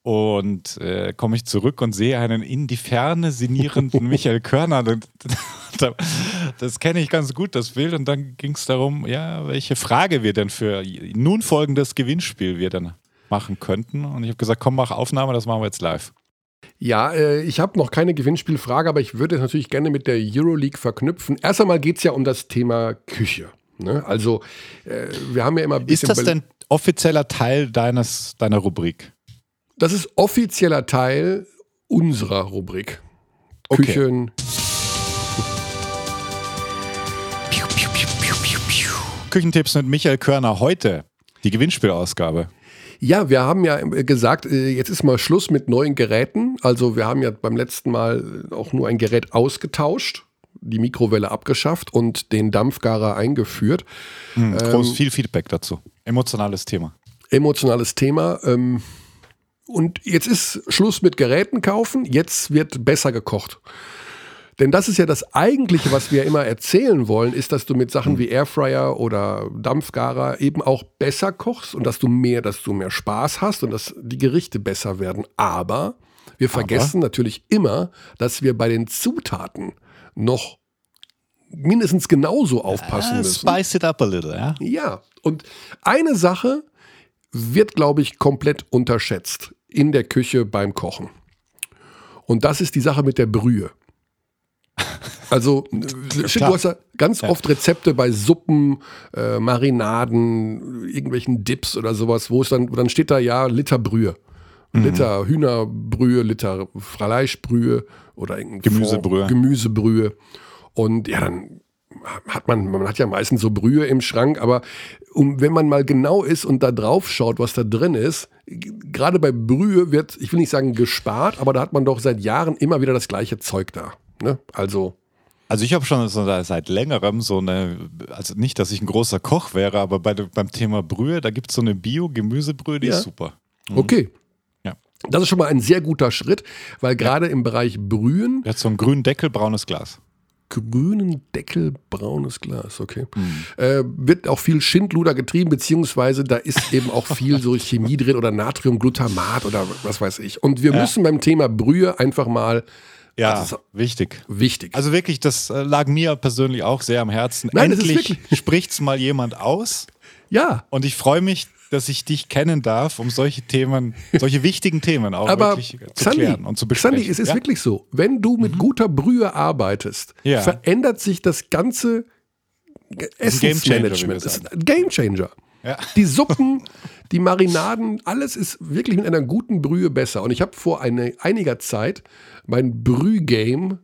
Und äh, komme ich zurück und sehe einen in die Ferne sinnierenden Michael Körner. das kenne ich ganz gut, das Bild. Und dann ging es darum, ja, welche Frage wir denn für nun folgendes Gewinnspiel wir dann machen könnten. Und ich habe gesagt, komm, mach Aufnahme, das machen wir jetzt live. Ja, äh, ich habe noch keine Gewinnspielfrage, aber ich würde es natürlich gerne mit der Euroleague verknüpfen. Erst einmal geht es ja um das Thema Küche. Ne? Also, äh, wir haben ja immer ein bisschen. Ist das denn offizieller Teil deines, deiner Rubrik? Das ist offizieller Teil unserer Rubrik. Okay. Küchen. Küchentipps mit Michael Körner heute. Die Gewinnspielausgabe. Ja, wir haben ja gesagt, äh, jetzt ist mal Schluss mit neuen Geräten. Also wir haben ja beim letzten Mal auch nur ein Gerät ausgetauscht, die Mikrowelle abgeschafft und den Dampfgarer eingeführt. Hm, groß ähm, viel Feedback dazu. Emotionales Thema. Emotionales Thema. Ähm, und jetzt ist Schluss mit Geräten kaufen, jetzt wird besser gekocht. Denn das ist ja das Eigentliche, was wir immer erzählen wollen, ist, dass du mit Sachen wie Airfryer oder Dampfgarer eben auch besser kochst und dass du mehr, dass du mehr Spaß hast und dass die Gerichte besser werden. Aber wir vergessen Aber? natürlich immer, dass wir bei den Zutaten noch mindestens genauso aufpassen müssen. Spice it up a little, ja? Ja. Und eine Sache, wird, glaube ich, komplett unterschätzt in der Küche beim Kochen. Und das ist die Sache mit der Brühe. Also, du hast ja ganz ja. oft Rezepte bei Suppen, äh, Marinaden, irgendwelchen Dips oder sowas, wo es dann, dann steht da ja Liter Brühe. Mhm. Liter Hühnerbrühe, Liter Fleischbrühe oder Gemüsebrühe. Gemüsebrühe. Und ja, dann hat man, man hat ja meistens so Brühe im Schrank, aber um, wenn man mal genau ist und da drauf schaut, was da drin ist, gerade bei Brühe wird, ich will nicht sagen gespart, aber da hat man doch seit Jahren immer wieder das gleiche Zeug da. Ne? Also. Also ich habe schon seit längerem so eine, also nicht, dass ich ein großer Koch wäre, aber bei, beim Thema Brühe, da gibt es so eine Bio-Gemüsebrühe, die ja. ist super. Mhm. Okay. Ja. Das ist schon mal ein sehr guter Schritt, weil gerade ja. im Bereich Brühen. Er hat so einen grünen Deckel, braunes Glas grünen Deckel, braunes Glas, okay. Mhm. Äh, wird auch viel Schindluder getrieben, beziehungsweise da ist eben auch viel so Chemie drin oder Natriumglutamat oder was weiß ich. Und wir ja. müssen beim Thema Brühe einfach mal Ja, Also, wichtig. wichtig. Also wirklich, das äh, lag mir persönlich auch sehr am Herzen. Nein, Endlich wirklich- spricht's mal jemand aus. ja, Und ich freue mich, dass ich dich kennen darf, um solche Themen, solche wichtigen Themen auch aber wirklich zu Xandi, klären und zu besprechen. Xandi, es ist ja? wirklich so. Wenn du mit guter Brühe arbeitest, Ja. verändert sich das ganze wir Essensmanagement. Es ist ein Gamechanger. Ja. Die Suppen, die Marinaden, alles ist wirklich mit einer guten Brühe besser. Und ich habe vor eine, einiger Zeit mein Brühgame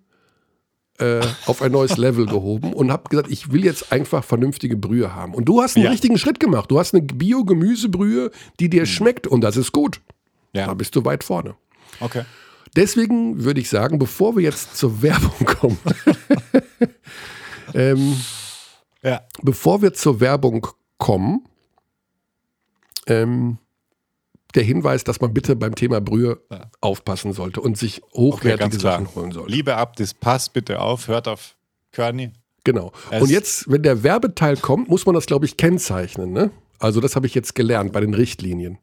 äh, auf ein neues Level gehoben und habe gesagt, ich will jetzt einfach vernünftige Brühe haben. Und du hast einen Ja. richtigen Schritt gemacht. Du hast eine Bio-Gemüsebrühe, die dir schmeckt und das ist gut. Da Ja, bist du weit vorne. okay. Deswegen würde ich sagen, bevor wir jetzt zur Werbung kommen, ähm, Ja. bevor wir zur Werbung kommen, ähm, der Hinweis, dass man bitte beim Thema Brühe Ja. aufpassen sollte und sich Okay, hochwertige klar. Sachen holen sollte. Liebe Abdis, passt bitte auf, hört auf Körny. Genau. Es- Und jetzt, wenn der Werbeteil kommt, muss man das, glaube ich, kennzeichnen. Ne? Also das habe ich jetzt gelernt bei den Richtlinien.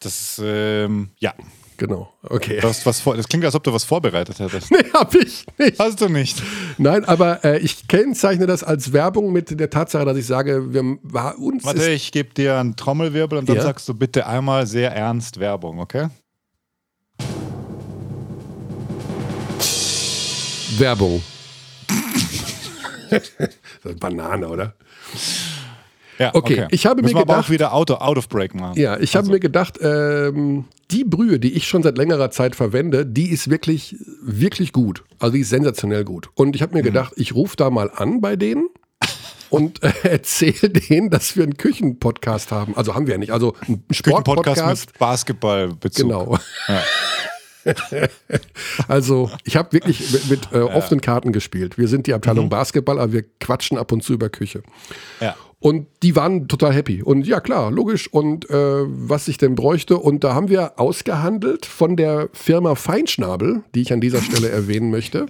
Das ähm, ja, Genau. Okay. du hast was vor, das klingt, als ob du was vorbereitet hättest. Nee, habe ich nicht. Hast du nicht. Nein, aber äh, ich kennzeichne das als Werbung mit der Tatsache, dass ich sage, wir, war uns Warte, ich gebe dir einen Trommelwirbel und dann Ja. sagst du bitte einmal sehr ernst Werbung, okay? Werbung. das ist Banane, oder? Ja, Okay, ich habe Müssen mir aber gedacht- auch wieder Auto, Out of Break machen. Ja, ich habe Also. mir gedacht, ähm, die Brühe, die ich schon seit längerer Zeit verwende, die ist wirklich, wirklich gut. Also die ist sensationell gut. Und ich habe mir Mhm. gedacht, ich rufe da mal an bei denen und äh, erzähle denen, dass wir einen Küchenpodcast haben. Also haben wir ja nicht. Also einen Sportpodcast. mit Basketballbezug. Genau. Ja. Also ich habe wirklich mit, mit äh, offenen Karten gespielt. Wir sind die Mhm. Abteilung Basketball, aber wir quatschen ab und zu über Küche. Ja. Und die waren total happy. Und ja, klar, logisch. Und äh, was ich denn bräuchte. Und da haben wir ausgehandelt von der Firma Feinschnabel, die ich an dieser Stelle erwähnen möchte.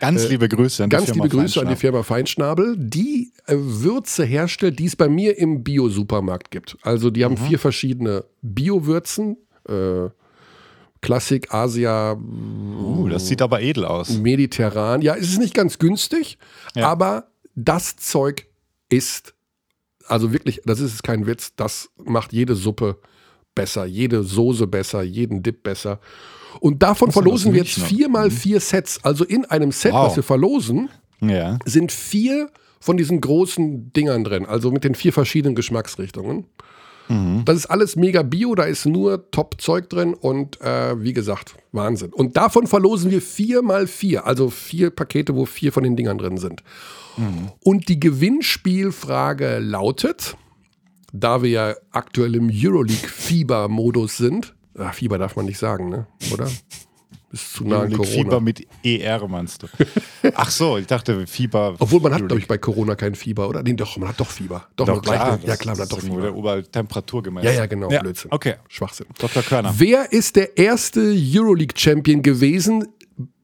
Ganz liebe Grüße an die Äh, Ganz Firma liebe Grüße an die Feinschnabel. Firma Feinschnabel, die äh, Würze herstellt, die es bei mir im Bio-Supermarkt gibt. Also die haben Mhm. vier verschiedene Bio-Würzen. Äh, Klassik, Asia, Uh, das sieht aber edel aus. mediterran. Ja, es ist nicht ganz günstig, Ja. aber das Zeug ist, also wirklich, das ist kein Witz, das macht jede Suppe besser, jede Soße besser, jeden Dip besser. Und davon verlosen wir jetzt Münchner? vier mal vier Sets. Also in einem Set, Wow. was wir verlosen, Ja. sind vier von diesen großen Dingern drin, also mit den vier verschiedenen Geschmacksrichtungen. Das ist alles mega bio, da ist nur Top-Zeug drin und äh, wie gesagt, Wahnsinn. Und davon verlosen wir vier mal vier, also vier Pakete, wo vier von den Dingern drin sind. Und die Gewinnspielfrage lautet, da wir ja aktuell im Euroleague-Fieber-Modus sind, ach, Fieber darf man nicht sagen, ne? oder? Ist zu nah an Fieber Corona. mit ER meinst du? Ach so, ich dachte Fieber. Obwohl man hat, glaube ich, bei Corona kein Fieber, oder? Nee, doch, man hat doch Fieber. Doch, Doch, klar, gleich, ja klar, man hat doch Fieber. Obertemperatur gemessen. Ja, ja, genau, Ja, Blödsinn. Okay, Schwachsinn. Dr. Körner. Wer ist der erste Euroleague-Champion gewesen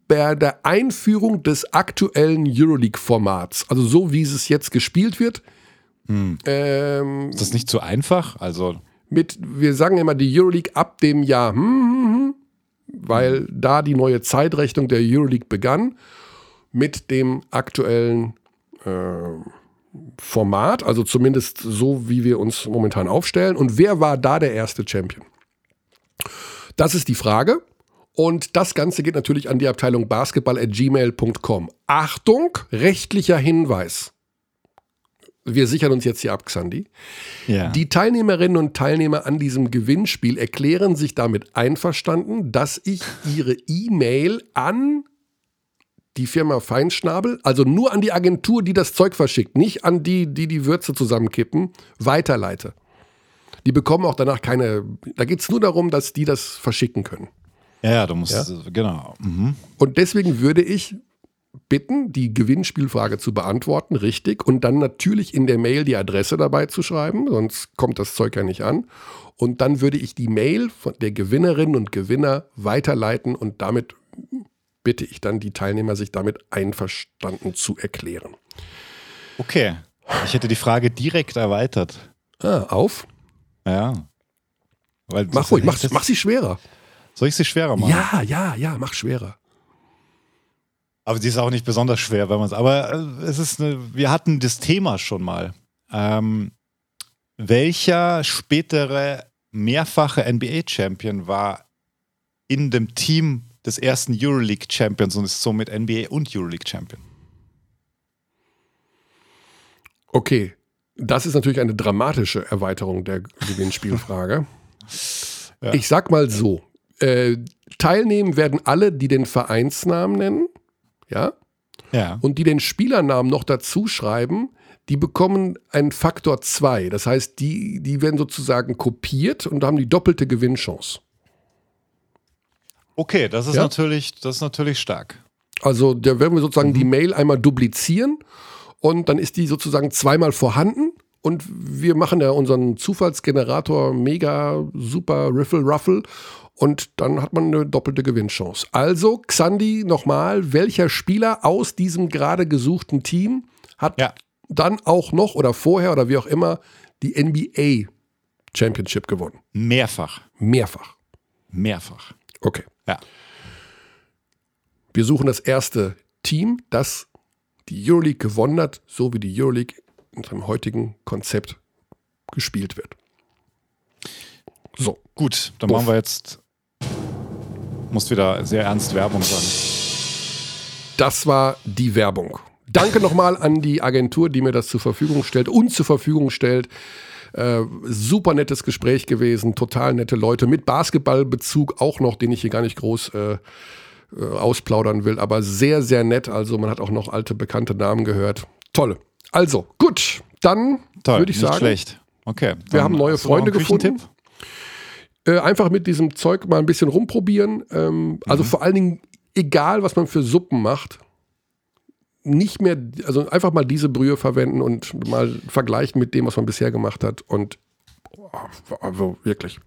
bei der Einführung des aktuellen Euroleague-Formats? Also so, wie es jetzt gespielt wird. Ähm, Ist das nicht zu einfach? Also, mit, wir sagen immer die Euroleague ab dem Jahr, hm, hm, hm, weil da die neue Zeitrechnung der Euroleague begann mit dem aktuellen äh, Format, also zumindest so, wie wir uns momentan aufstellen. Und wer war da der erste Champion? Das ist die Frage. Und das Ganze geht natürlich an die Abteilung basketball.gmail.com. Achtung, rechtlicher Hinweis. Wir sichern uns jetzt hier ab, Xandi. ja. Die Teilnehmerinnen und Teilnehmer an diesem Gewinnspiel erklären sich damit einverstanden, dass ich ihre E-Mail an die Firma Feinschnabel, also nur an die Agentur, die das Zeug verschickt, nicht an die, die die Würze zusammenkippen, weiterleite. Die bekommen auch danach keine, da geht es nur darum, dass die das verschicken können. ja, ja, du musst, genau. Mhm. Und deswegen würde ich bitten, die Gewinnspielfrage zu beantworten, richtig, und dann natürlich in der Mail die Adresse dabei zu schreiben, sonst kommt das Zeug ja nicht an. Und dann würde ich die Mail von der Gewinnerin und Gewinner weiterleiten und damit bitte ich dann die Teilnehmer, sich damit einverstanden zu erklären. Okay. Ich hätte die Frage direkt erweitert. Ah, auf. Ja. Weil Mach ruhig, mach, mach sie schwerer. Soll ich sie schwerer machen? Ja, ja, ja, mach schwerer. Aber die ist auch nicht besonders schwer, wenn man es. Aber äh, es ist eine, wir hatten das Thema schon mal. Ähm, welcher spätere mehrfache NBA-Champion war in dem Team des ersten Euroleague-Champions und ist somit NBA und Euroleague-Champion? Okay, das ist natürlich eine dramatische Erweiterung der Gewinnspielfrage. ja. Ich sag mal so: äh, Teilnehmen werden alle, die den Vereinsnamen nennen, ja? Ja. Und die den Spielernamen noch dazu schreiben, die bekommen einen Faktor 2. Das heißt, die, die werden sozusagen kopiert und haben die doppelte Gewinnchance. Okay, das ist, ja? natürlich, das ist natürlich stark. Also da werden wir sozusagen mhm. die Mail einmal duplizieren und dann ist die sozusagen zweimal vorhanden und wir machen ja unseren Zufallsgenerator mega super Riffle Ruffle und dann hat man eine doppelte Gewinnchance. Also, Xandi, nochmal, welcher Spieler aus diesem gerade gesuchten Team hat ja. dann auch noch oder vorher oder wie auch immer die NBA Championship gewonnen? Mehrfach. Mehrfach. Mehrfach. Okay. Ja. Wir suchen das erste Team, das die Euroleague gewonnen hat, so wie die Euroleague in seinem heutigen Konzept gespielt wird. So. Gut, dann Uff. machen wir jetzt. Muss wieder sehr ernst Werbung sagen. Das war die Werbung. Danke nochmal an die Agentur, die mir das zur Verfügung stellt, uns zur Verfügung stellt. Äh, super nettes Gespräch gewesen, total nette Leute mit Basketballbezug auch noch, den ich hier gar nicht groß äh, äh, ausplaudern will, aber sehr, sehr nett. Also man hat auch noch alte bekannte Namen gehört. Toll. Also, gut, dann würde ich sagen. Schlecht. Okay. Wir haben neue Freunde gefunden. Äh, einfach mit diesem Zeug mal ein bisschen rumprobieren. Ähm, also mhm. vor allen Dingen, egal was man für Suppen macht, nicht mehr, also einfach mal diese Brühe verwenden und mal vergleichen mit dem, was man bisher gemacht hat. Und also wirklich.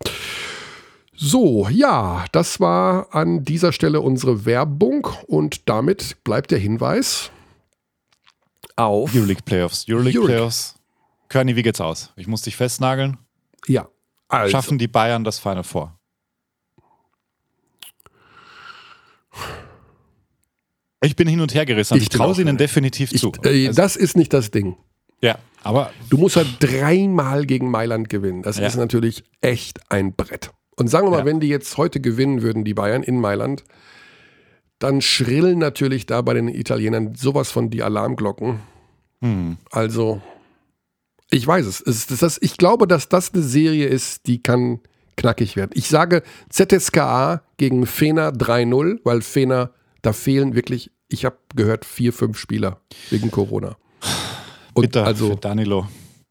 So, ja, das war an dieser Stelle unsere Werbung und damit bleibt der Hinweis auf Euroleague Playoffs. Euroleague Euroleague. Playoffs. Körny, wie geht's aus? Ich muss dich festnageln. Ja. Also. Schaffen die Bayern das Final Four? Ich bin hin und her gerissen. Ich, ich traue sie ihnen definitiv ich, zu. Äh, also, das ist nicht das Ding. Ja, aber. Du musst halt dreimal gegen Mailand gewinnen. Das ja. ist natürlich echt ein Brett. Und sagen wir mal, ja. wenn die jetzt heute gewinnen würden, die Bayern in Mailand, dann schrillen natürlich da bei den Italienern sowas von die Alarmglocken. Hm. Also, ich weiß es. es ist das, ich glaube, dass das eine Serie ist, die kann knackig werden. Ich sage ZSKA gegen Fener 3-0, weil Fener da fehlen wirklich, ich habe gehört, vier, fünf Spieler wegen Corona. Und Bitte also Danilo.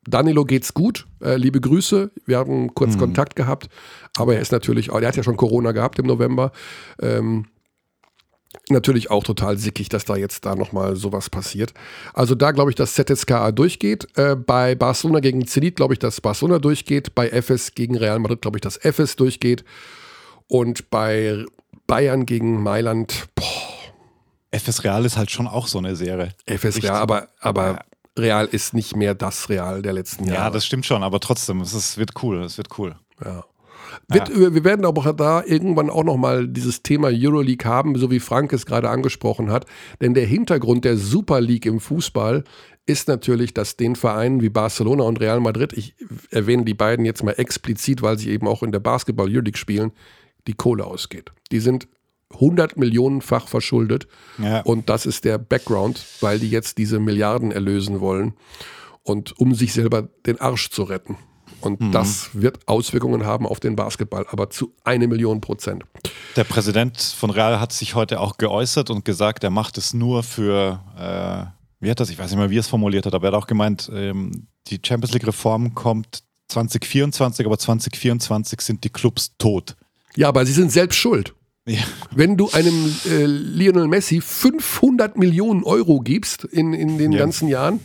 Danilo geht's gut. Äh, liebe Grüße. Wir haben kurz hm. Kontakt gehabt, aber er ist natürlich, er hat ja schon Corona gehabt im November. Ähm, natürlich auch total sickig, dass da jetzt da nochmal sowas passiert. Also da glaube ich, dass ZSKA durchgeht. Äh, bei Barcelona gegen Zenit glaube ich, dass Barcelona durchgeht. Bei FS gegen Real Madrid glaube ich, dass FS durchgeht. Und bei Bayern gegen Mailand, boah. FS Real ist halt schon auch so eine Serie. FS Real, aber, aber Real ist nicht mehr das Real der letzten Jahre. Ja, das stimmt schon, aber trotzdem, es ist, wird cool, es wird cool. Ja. Wird. Wir werden aber da irgendwann auch nochmal dieses Thema Euroleague haben, so wie Frank es gerade angesprochen hat. Denn der Hintergrund der Super League im Fußball ist natürlich, dass den Vereinen wie Barcelona und Real Madrid, ich erwähne die beiden jetzt mal explizit, weil sie eben auch in der Basketball Euroleague spielen, die Kohle ausgeht. Die sind 100 Millionenfach verschuldet. Ja. Und das ist der Background, weil die jetzt diese Milliarden erlösen wollen und um sich selber den Arsch zu retten. Und mhm. das wird Auswirkungen haben auf den Basketball, aber zu eine Million Prozent. Der Präsident von Real hat sich heute auch geäußert und gesagt, er macht es nur für, äh, wie hat das, ich weiß nicht mehr, wie er es formuliert hat, aber er hat auch gemeint, ähm, die Champions League-Reform kommt 2024, aber 2024 sind die Clubs tot. Ja, aber sie sind selbst schuld. Ja. Wenn du einem äh, Lionel Messi 500 Millionen Euro gibst in, in den ja. ganzen Jahren,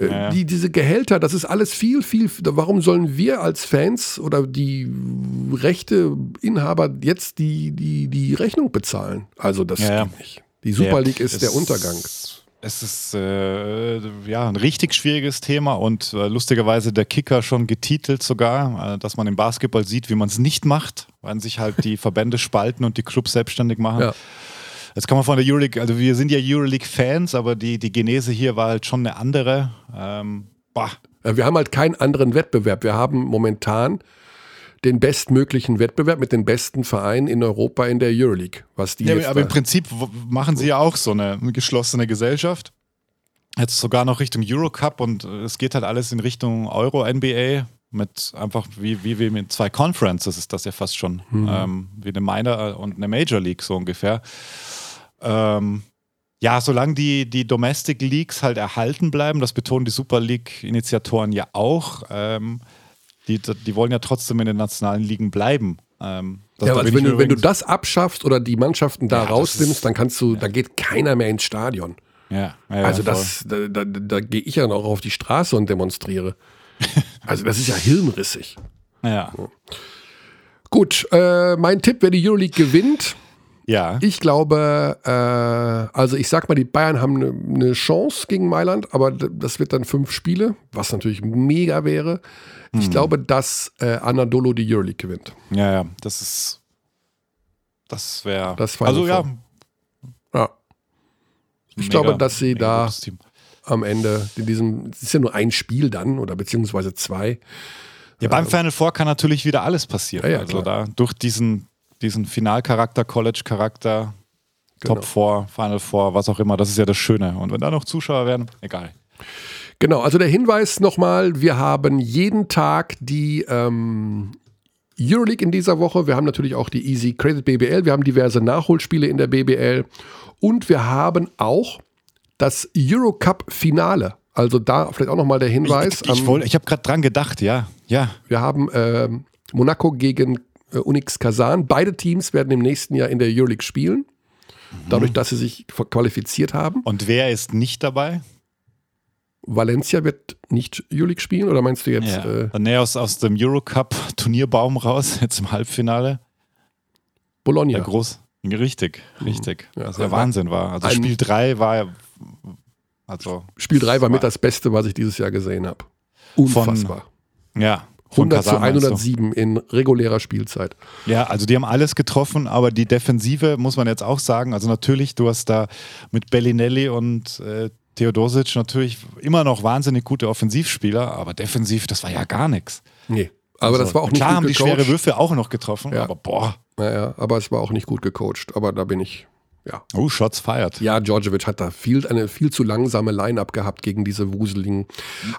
ja. die, diese Gehälter, das ist alles viel, viel. Warum sollen wir als Fans oder die Rechteinhaber jetzt die, die, die Rechnung bezahlen? Also, das geht nicht. Die Super League ist es der Untergang es ist äh, ja ein richtig schwieriges Thema und äh, lustigerweise der Kicker schon getitelt sogar, äh, dass man im Basketball sieht, wie man es nicht macht, weil sich halt die Verbände spalten und die Clubs selbstständig machen. Ja. Jetzt kann man von der Euroleague, also wir sind ja Euroleague-Fans, aber die, die Genese hier war halt schon eine andere. Ähm, bah. Wir haben halt keinen anderen Wettbewerb. Wir haben momentan den bestmöglichen Wettbewerb mit den besten Vereinen in Europa in der Euroleague. Was die ja, aber im Prinzip machen sie ja auch so eine geschlossene Gesellschaft. Jetzt sogar noch Richtung Eurocup und es geht halt alles in Richtung Euro-NBA mit einfach wie, wie, wie mit zwei Conferences ist das ja fast schon. Mhm. Ähm, wie eine Minor und eine Major League so ungefähr. Ähm, ja, solange die, die Domestic Leagues halt erhalten bleiben, das betonen die Super League-Initiatoren ja auch, ähm, die, die wollen ja trotzdem in den nationalen Ligen bleiben. Ähm, ja, also wenn, du, wenn du das abschaffst oder die Mannschaften da ja, rausnimmst, dann kannst du, ja. da geht keiner mehr ins Stadion. Ja, ja also das, da, da, da gehe ich ja noch auf die Straße und demonstriere. also das ist ja hirnrissig. Ja. Gut, äh, mein Tipp, wer die Euroleague gewinnt, ja. Ich glaube, äh, also ich sag mal, die Bayern haben eine ne Chance gegen Mailand, aber das wird dann fünf Spiele, was natürlich mega wäre. Mhm. Ich glaube, dass äh, Anadolu die Euroleague gewinnt. Ja, ja, das ist. Das wäre. Das also ja. Ja. Ich mega, glaube, dass sie da am Ende in diesem, es ist ja nur ein Spiel dann oder beziehungsweise zwei. Ja, beim Final Four kann natürlich wieder alles passieren. Ja, ja, also klar. da durch diesen diesen Finalcharakter, College-Charakter, genau. Top 4, Final Four, was auch immer. Das ist ja das Schöne. Und wenn da noch Zuschauer werden, egal. Genau, also der Hinweis nochmal, wir haben jeden Tag die ähm, Euroleague in dieser Woche. Wir haben natürlich auch die Easy Credit BBL. Wir haben diverse Nachholspiele in der BBL. Und wir haben auch das Eurocup-Finale. Also da vielleicht auch nochmal der Hinweis. Ich, ich, ich, ich habe gerade dran gedacht, ja. ja. Wir haben äh, Monaco gegen äh, Unix Kazan. Beide Teams werden im nächsten Jahr in der Euroleague spielen, dadurch, dass sie sich qualifiziert haben. Und wer ist nicht dabei? Valencia wird nicht Euroleague spielen oder meinst du jetzt? Ja. Äh, nee, aus, aus dem Eurocup-Turnierbaum raus, jetzt im Halbfinale. Bologna. Ja, groß. Richtig, mhm. richtig. Ja, Was ja Wahnsinn war. Also Spiel 3 war also Spiel 3 war mit das Beste, was ich dieses Jahr gesehen habe. Unfassbar. Von, ja, 100 zu 107 in regulärer Spielzeit. Ja, also die haben alles getroffen, aber die Defensive muss man jetzt auch sagen. Also natürlich, du hast da mit Bellinelli und äh, Theodosic natürlich immer noch wahnsinnig gute Offensivspieler, aber defensiv, das war ja gar nichts. Nee. Aber also, das war auch nicht klar gut haben die schwere Würfe auch noch getroffen, ja. aber boah. Naja, aber es war auch nicht gut gecoacht. Aber da bin ich ja. Oh, Shots feiert. Ja, Djordjevic hat da viel, eine viel zu langsame Line-Up gehabt gegen diese wuseligen.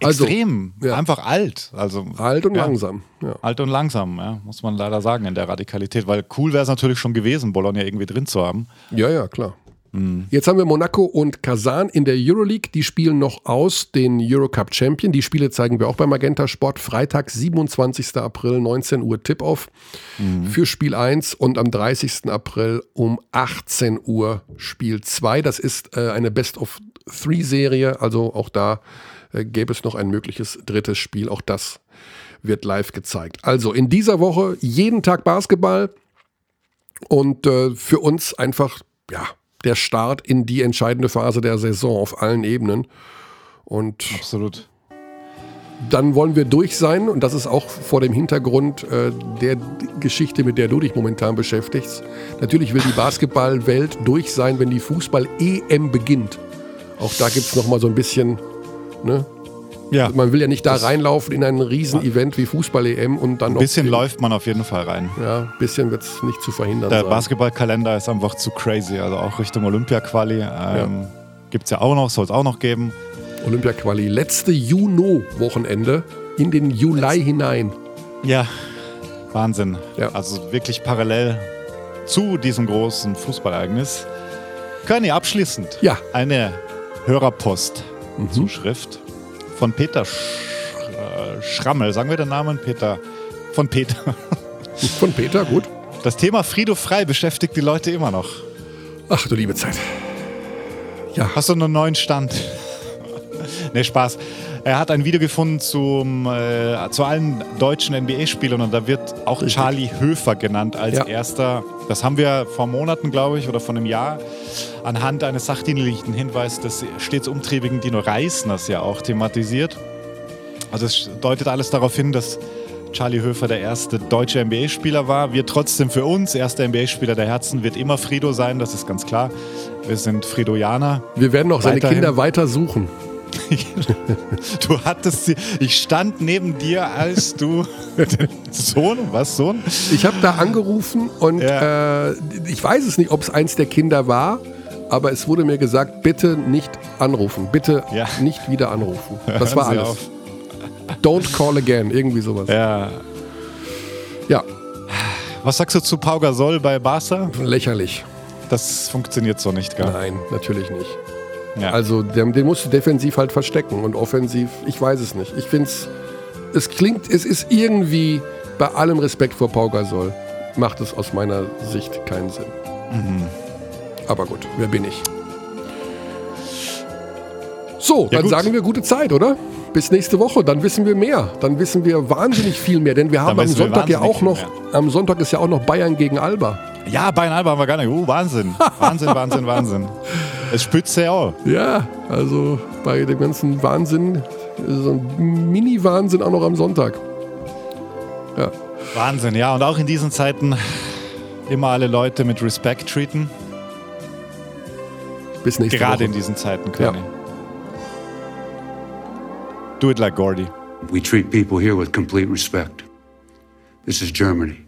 Also, Extrem, ja. einfach alt. Also, alt und ja. langsam. Ja. Alt und langsam, ja, muss man leider sagen in der Radikalität, weil cool wäre es natürlich schon gewesen, Bologna irgendwie drin zu haben. Ja, ja, klar. Mhm. Jetzt haben wir Monaco und Kazan in der Euroleague. Die spielen noch aus den Eurocup Champion. Die Spiele zeigen wir auch bei Magenta Sport. Freitag, 27. April, 19 Uhr Tip-Off mhm. für Spiel 1 und am 30. April um 18 Uhr Spiel 2. Das ist äh, eine Best-of-Three-Serie. Also auch da äh, gäbe es noch ein mögliches drittes Spiel. Auch das wird live gezeigt. Also in dieser Woche jeden Tag Basketball und äh, für uns einfach, ja, der Start in die entscheidende Phase der Saison auf allen Ebenen. Und Absolut. Dann wollen wir durch sein und das ist auch vor dem Hintergrund äh, der Geschichte, mit der du dich momentan beschäftigst. Natürlich will die Basketballwelt durch sein, wenn die Fußball-EM beginnt. Auch da gibt es nochmal so ein bisschen ne, ja. Man will ja nicht da reinlaufen in ein Riesen-Event wie Fußball-EM und dann noch. Ein bisschen läuft man auf jeden Fall rein. Ja, ein bisschen wird es nicht zu verhindern. Der Basketballkalender ist einfach zu crazy. Also auch Richtung Olympia-Quali. Ähm, ja. Gibt es ja auch noch, soll es auch noch geben. Olympia-Quali. Letzte Juno-Wochenende in den Juli Letz hinein. Ja, Wahnsinn. Ja. Also wirklich parallel zu diesem großen Fußballereignis. Körny, abschließend. Ja. Eine Hörerpost-Zuschrift. Mhm von Peter Sch äh, Schrammel. Sagen wir den Namen? Peter. Von Peter. Von Peter, gut. Das Thema Frido frei beschäftigt die Leute immer noch. Ach du liebe Zeit. Ja. Hast du einen neuen Stand? Ne, Spaß. Er hat ein Video gefunden zum, äh, zu allen deutschen NBA-Spielern und da wird auch Richtig. Charlie Höfer genannt als ja. erster. Das haben wir vor Monaten, glaube ich, oder vor einem Jahr anhand eines sachdienlichen Hinweises des stets umtriebigen Dino Reisners ja auch thematisiert. Also es deutet alles darauf hin, dass Charlie Höfer der erste deutsche NBA-Spieler war. Wir trotzdem für uns, erster NBA-Spieler der Herzen wird immer Frido sein, das ist ganz klar. Wir sind Fridoianer. Wir werden auch seine Kinder weiter suchen. du hattest sie. Ich stand neben dir, als du Sohn, was Sohn? Ich habe da angerufen und ja. äh, ich weiß es nicht, ob es eins der Kinder war, aber es wurde mir gesagt, bitte nicht anrufen, bitte ja. nicht wieder anrufen. Das war alles. Auf. Don't call again, irgendwie sowas. Ja. Ja. Was sagst du zu Pau Gasol bei Barca? Lächerlich. Das funktioniert so nicht, gell? Nein, natürlich nicht. Ja. Also den, den musst du defensiv halt verstecken und offensiv, ich weiß es nicht. Ich finde es, es klingt, es ist irgendwie, bei allem Respekt vor Pau Gasol, macht es aus meiner Sicht keinen Sinn. Mhm. Aber gut, wer bin ich? So, ja, dann gut. sagen wir gute Zeit, oder? Bis nächste Woche, dann wissen wir mehr. Dann wissen wir wahnsinnig viel mehr, denn wir haben am Sonntag ja auch noch, am Sonntag ist ja auch noch Bayern gegen Alba. Ja, Bayern Alba haben wir gar nicht. Uh, Wahnsinn. Wahnsinn, Wahnsinn, Wahnsinn. Es spitzt ja auch. Ja, also bei dem ganzen Wahnsinn, so ein Mini-Wahnsinn auch noch am Sonntag. Ja. Wahnsinn, ja. Und auch in diesen Zeiten immer alle Leute mit Respekt treaten. Bis nächste Gerade Woche. in diesen Zeiten, Conny. Ja. Do it like Gordy. We treat people here with complete respect. This is Germany.